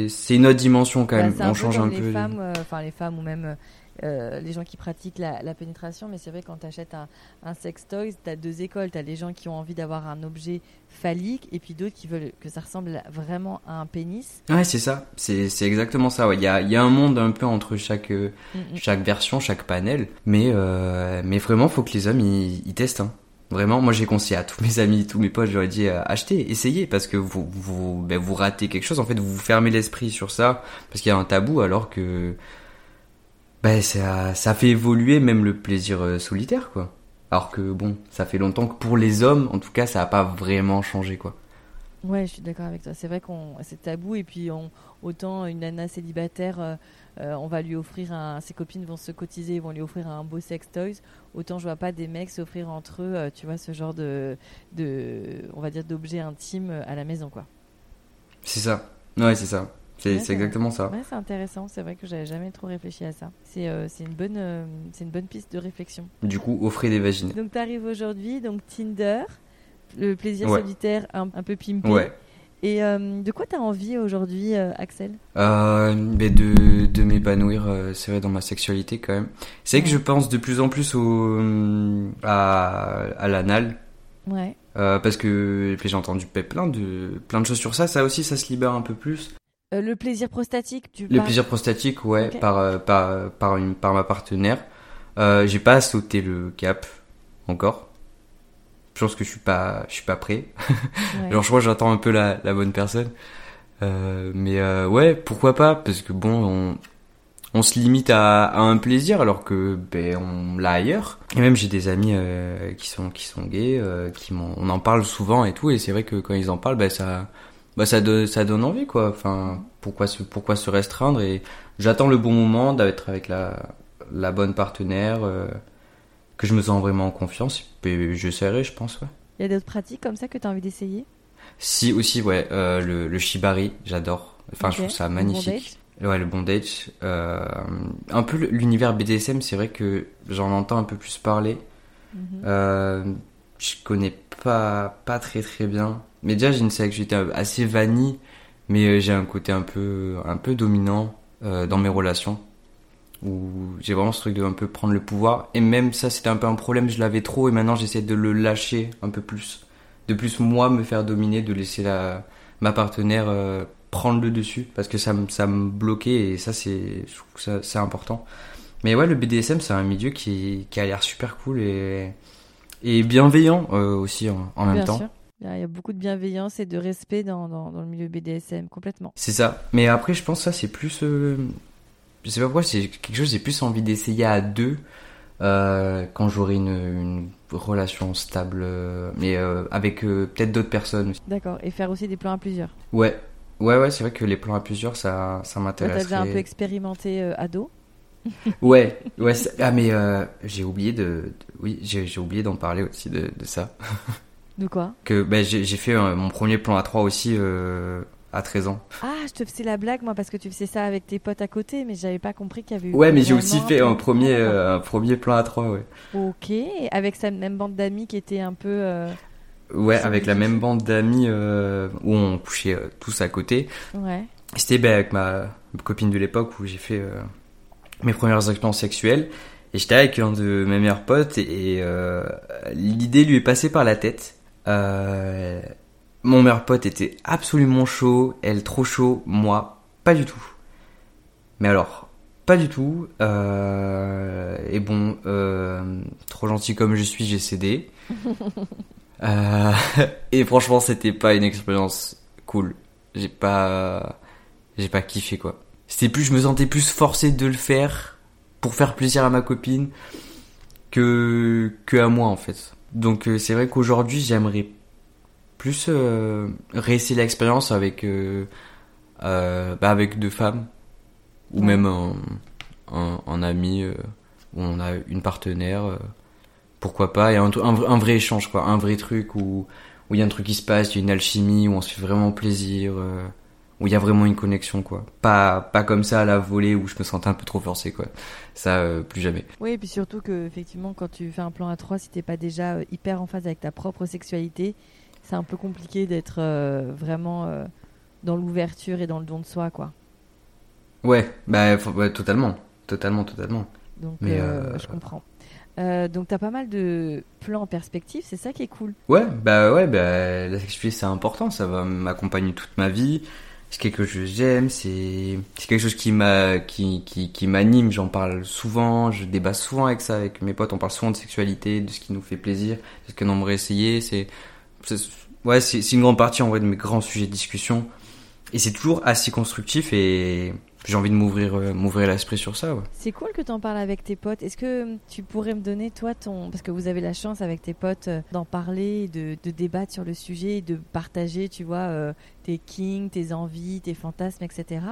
c'est une autre dimension quand Bah, même. on change un les peu. femmes, euh, enfin les femmes ou même euh, les gens qui pratiquent la, la pénétration, mais c'est vrai quand tu achètes un, un sex toys, tu as deux écoles. Tu as les gens qui ont envie d'avoir un objet phallique et puis d'autres qui veulent que ça ressemble vraiment à un pénis. Ouais, c'est ça. C'est exactement ça. ouais. Il y, a, y a un monde un peu entre chaque, euh, Mm, mm. chaque version, chaque panel. Mais, euh, mais vraiment, faut que les hommes ils, ils testent. hein. Vraiment, moi j'ai conseillé à tous mes amis, tous mes potes, j'aurais dit euh, achetez, essayez, parce que vous, vous, ben, vous ratez quelque chose. En fait, vous vous fermez l'esprit sur ça, parce qu'il y a un tabou, alors que ben, ça, ça fait évoluer même le plaisir euh, solitaire, quoi. Alors que bon, ça fait longtemps que pour les hommes, en tout cas, ça a pas vraiment changé, quoi. Ouais, je suis d'accord avec toi. C'est vrai qu'on c'est tabou et puis autant une nana célibataire, euh, euh, on va lui offrir un, ses copines vont se cotiser, ils vont lui offrir un beau sex toys. Autant je vois pas des mecs s'offrir entre eux, euh, tu vois, ce genre de, de on va dire d'objets intimes à la maison, quoi. C'est ça. Ouais, c'est ça. C'est Ouais, exactement ça. Ouais, c'est intéressant. C'est vrai que j'avais jamais trop réfléchi à ça. C'est euh, une bonne euh, c'est une bonne piste de réflexion. Du coup, offrez des vagines. Donc tu arrives aujourd'hui, donc Tinder, le plaisir Ouais. solitaire un, un peu pimpé. Ouais. Et euh, de quoi tu as envie aujourd'hui, euh, Axel? Euh, mais de, de m'épanouir, euh, c'est vrai, dans ma sexualité quand même. C'est vrai que je pense de plus en plus au, à, à l'anal. Ouais. Parce que j'ai entendu plein de, plein de choses sur ça. Ça aussi, ça se libère un peu plus. Le plaisir prostatique, tu Le plaisir prostatique, ouais, par, par, par, une, par ma partenaire. J'ai pas sauté le cap encore. Je pense que je suis pas, je suis pas prêt. Ouais. Genre, je crois que j'attends un peu la, la bonne personne. Euh, mais euh, ouais, pourquoi pas? Parce que bon, on, on se limite à, à un plaisir alors que ben on l'a ailleurs. Et même j'ai des amis euh, qui sont qui sont gays, qui m'en- on en parle souvent et tout. Et c'est vrai que quand ils en parlent, ben ça, bah ça donne ça donne envie quoi. Enfin, pourquoi se pourquoi se restreindre? Et j'attends le bon moment d'être avec la la bonne partenaire, que je me sens vraiment en confiance. Et je serai, je pense, ouais. Il y a d'autres pratiques comme ça que tu as envie d'essayer? Si aussi ouais euh, le, le shibari j'adore. Enfin je trouve ça Le magnifique. Ouais le bondage euh, un peu le- l'univers BDSM c'est vrai que j'en entends un peu plus parler. Mhm. euh, je connais pas pas très très bien. Mais déjà j'ai une sexualité assez vanille mais j'ai un côté un peu un peu dominant dans mes relations où j'ai vraiment ce truc de un peu prendre le pouvoir et même ça c'était un peu un problème je l'avais trop et maintenant j'essaie de le lâcher un peu plus de plus moi me faire dominer de laisser la ma partenaire euh, prendre le dessus parce que ça me ça me bloquait et ça c'est je trouve que ça c'est important mais ouais le BDSM c'est un milieu qui qui a l'air super cool et et bienveillant euh, aussi en, en même Bien temps sûr. Il y, a, il y a beaucoup de bienveillance et de respect dans, dans, dans le milieu BDSM, complètement. C'est ça. Mais après, je pense que ça, c'est plus. euh, Je sais pas pourquoi, c'est quelque chose que j'ai plus envie d'essayer à deux euh, quand j'aurai une, une relation stable, euh, mais euh, avec euh, peut-être d'autres personnes aussi. D'accord. Et faire aussi des plans à plusieurs. Ouais. Ouais, ouais, c'est vrai que les plans à plusieurs, ça, ça m'intéresse. t'as déjà un peu expérimenté ado? Ouais, ouais. Ah, mais j'ai oublié de. de- Oui, j'ai oublié d'en parler aussi de, de ça. De quoi? Que ben, j'ai fait mon premier plan à 3 aussi à 13 ans. Ah, je te faisais la blague, moi, parce que tu faisais ça avec tes potes à côté, mais j'avais pas compris qu'il y avait eu. Ouais, mais j'ai aussi fait un premier, euh, un premier plan à 3, ouais. Ok, avec sa même bande d'amis qui était un peu. euh, Ouais, avec la même bande d'amis euh, où on couchait tous à côté. Ouais. C'était ben, avec ma copine de l'époque où j'ai fait mes premières expériences sexuelles. Et j'étais avec un de mes meilleurs potes et l'idée lui est passée par la tête. Euh, mon meilleur pote était absolument chaud, elle trop chaud, moi pas du tout. Mais alors, pas du tout. Euh, et bon, euh, trop gentil comme je suis, j'ai cédé. Euh, et franchement, c'était pas une expérience cool. J'ai pas, j'ai pas kiffé quoi. C'était plus, je me sentais plus forcé de le faire pour faire plaisir à ma copine que que à moi en fait. Donc c'est vrai qu'aujourd'hui, j'aimerais plus euh, réessayer l'expérience avec euh, euh, bah, avec deux femmes ou même un, un, un ami euh, où on a une partenaire, euh, pourquoi pas, et un, un, vrai échange, quoi, un vrai truc où où il y a un truc qui se passe, il y a une alchimie, où on se fait vraiment plaisir, euh, où il y a vraiment une connexion, quoi. Pas, pas comme ça à la volée où je me sentais un peu trop forcé, quoi. Ça, euh, plus jamais. Oui, et puis surtout que, effectivement, quand tu fais un plan à trois, si t'es pas déjà hyper en phase avec ta propre sexualité, c'est un peu compliqué d'être euh, vraiment euh, dans l'ouverture et dans le don de soi, quoi. Ouais, bah, faut- ouais, totalement. Totalement, totalement. Donc, Mais, euh, je comprends. Donc, t'as pas mal de plans en perspective, c'est ça qui est cool. Ouais, bah ouais, bah, la sexualité c'est important, ça va m'accompagner toute ma vie. C'est quelque chose que j'aime, c'est quelque chose qui m'a qui qui, qui m'anime, j'en parle souvent, je débat souvent avec ça avec mes potes, on parle souvent de sexualité, de ce qui nous fait plaisir, de ce qu'on aimerait essayer, c'est- ouais, c'est une grande partie en vrai de mes grands sujets de discussion et c'est toujours assez constructif et j'ai envie de m'ouvrir euh, l'esprit sur ça. C'est cool que t'en parles avec tes potes. Est-ce que tu pourrais me donner, toi, ton. Parce que vous avez la chance avec tes potes euh, d'en parler, de, de débattre sur le sujet, de partager, tu vois, euh, tes kings, tes envies, tes fantasmes, etc.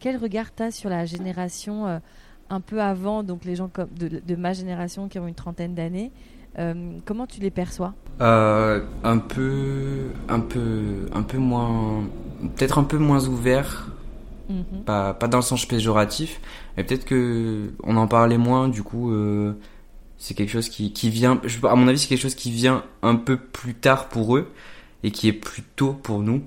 Quel regard t'as sur la génération un peu avant, donc les gens comme de, de ma génération qui ont une trentaine d'années Comment tu les perçois? Euh, un peu, un peu, un peu moins, peut-être un peu moins ouvert, Mhm. pas, pas dans le sens péjoratif, mais peut-être que on en parlait moins, du coup, euh, c'est quelque chose qui, qui vient, je- à mon avis, c'est quelque chose qui vient un peu plus tard pour eux et qui est plus tôt pour nous.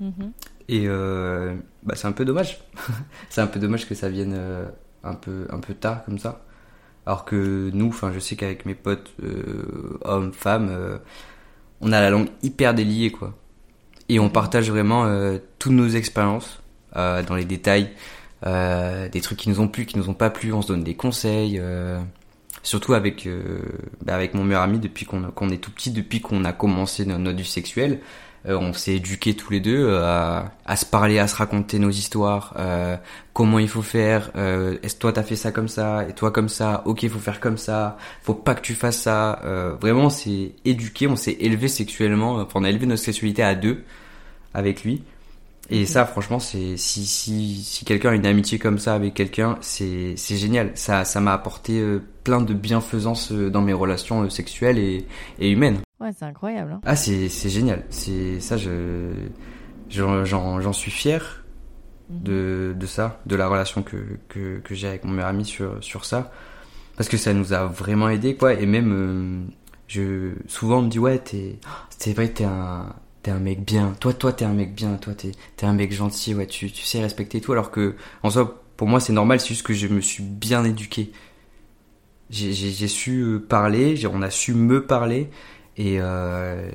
Mhm. Et euh, bah, c'est un peu dommage. c'est un peu dommage que ça vienne euh, un peu, un peu tard comme ça. Alors que nous, enfin, je sais qu'avec mes potes euh, hommes, femmes, euh, on a la langue hyper déliée, quoi. Et on partage vraiment euh, toutes nos expériences euh, dans les détails, euh, des trucs qui nous ont plu, qui nous ont pas plu. On se donne des conseils. euh, surtout avec bah, avec mon meilleur ami depuis qu'on est tout petit, depuis qu'on a commencé notre vie sexuelle. Euh, on s'est éduqués tous les deux euh, à, à se parler, à se raconter nos histoires, euh, comment il faut faire, euh, est-ce toi t'as fait ça comme ça, et toi comme ça, ok faut faire comme ça, faut pas que tu fasses ça. Euh, vraiment on s'est éduqué, on s'est élevé sexuellement, enfin on a élevé notre sexualité à deux avec lui. Et ça franchement c'est si si si quelqu'un a une amitié comme ça avec quelqu'un, c'est c'est génial. Ça ça m'a apporté euh, plein de bienfaisance euh, dans mes relations euh, sexuelles et et humaines. Ouais, c'est incroyable. hein. Ah, c'est génial. C'est ça, je j'en suis fier Mhm. de de ça, de la relation que que que j'ai avec mon meilleur ami sur sur ça, parce que ça nous a vraiment aidé quoi. Et même euh, je souvent on me dit ouais t'es c'est vrai t'es un t'es un mec bien. Toi toi t'es un mec bien. Toi t'es t'es un mec gentil. Ouais tu tu sais respecter tout. Alors que en soi pour moi c'est normal. C'est juste que je me suis bien éduqué. J'ai su euh, parler. On a su me parler. Et, euh,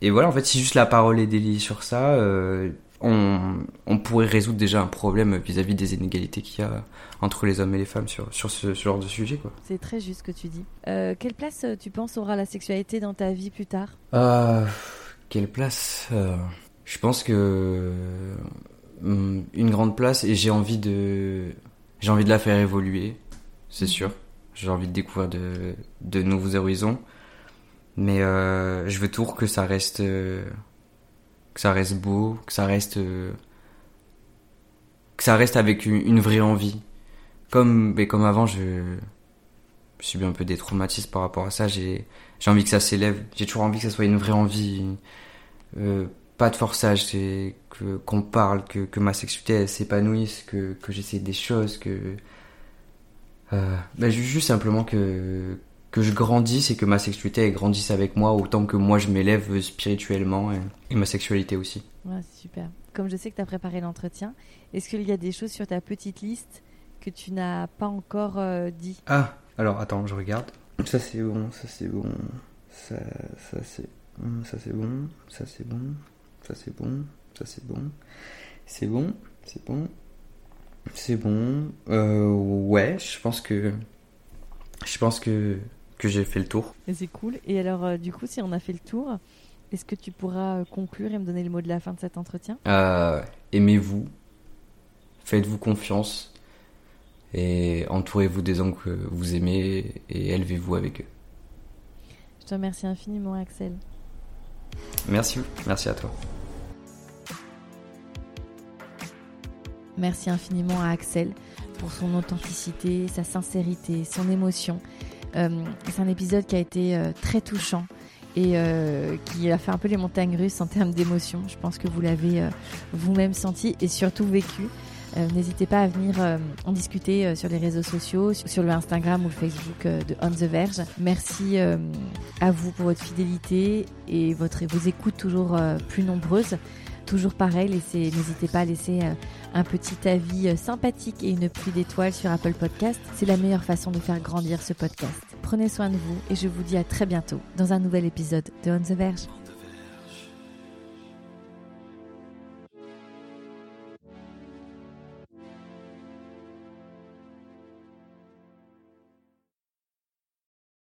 et voilà, en fait, si juste la parole est déliée sur ça, euh, on, on pourrait résoudre déjà un problème vis-à-vis des inégalités qu'il y a entre les hommes et les femmes sur, sur ce, ce genre de sujet. C'est très juste ce que tu dis. Euh, quelle place tu penses aura la sexualité dans ta vie plus tard? Euh, quelle place euh, Je pense que hum, une grande place et j'ai envie de j'ai envie de la faire évoluer, c'est sûr. J'ai envie de découvrir de, de nouveaux horizons, mais euh, je veux toujours que ça reste euh, que ça reste beau, que ça reste euh, que ça reste avec une, une vraie envie. Comme mais comme avant, je je suis un peu des traumatismes par rapport à ça. J'ai j'ai envie que ça s'élève. J'ai toujours envie que ça soit une vraie envie. Euh, pas de forçage, c'est que qu'on parle, que, que ma sexualité s'épanouisse, que, que j'essaie des choses, que euh, ben, ju- juste simplement que que je grandisse et que ma sexualité elle grandisse avec moi autant que moi je m'élève spirituellement et, et ma sexualité aussi. Ouais, c'est super. Comme je sais que tu as préparé l'entretien, est-ce qu'il y a des choses sur ta petite liste que tu n'as pas encore euh, dit? Ah, alors attends, je regarde. Ça c'est bon, ça c'est bon, ça, ça c'est hum, ça c'est bon, ça c'est bon, ça c'est bon, ça c'est bon, c'est bon, c'est bon, c'est bon. Euh, ouais, je pense que je pense que que j'ai fait le tour. C'est cool. Et alors, euh, du coup, si on a fait le tour, est-ce que tu pourras euh, conclure et me donner le mot de la fin de cet entretien? Euh, aimez-vous, faites-vous confiance et entourez-vous des hommes que vous aimez et élevez-vous avec eux. Je te remercie infiniment, Axel. Merci, merci à toi. Merci infiniment à Axel pour son authenticité, sa sincérité, son émotion. Euh, c'est un épisode qui a été euh, très touchant et euh, qui a fait un peu les montagnes russes en termes d'émotion. Je pense que vous l'avez vous-même senti et surtout vécu. N'hésitez pas à venir en discuter sur les réseaux sociaux, sur le Instagram ou le Facebook de On the Verge. Merci à vous pour votre fidélité et votre, vos écoutes toujours plus nombreuses. Toujours pareil, n'hésitez pas à laisser euh, un petit avis euh, sympathique et une pluie d'étoiles sur Apple Podcast. C'est la meilleure façon de faire grandir ce podcast. Prenez soin de vous et je vous dis à très bientôt dans un nouvel épisode de On the Verge.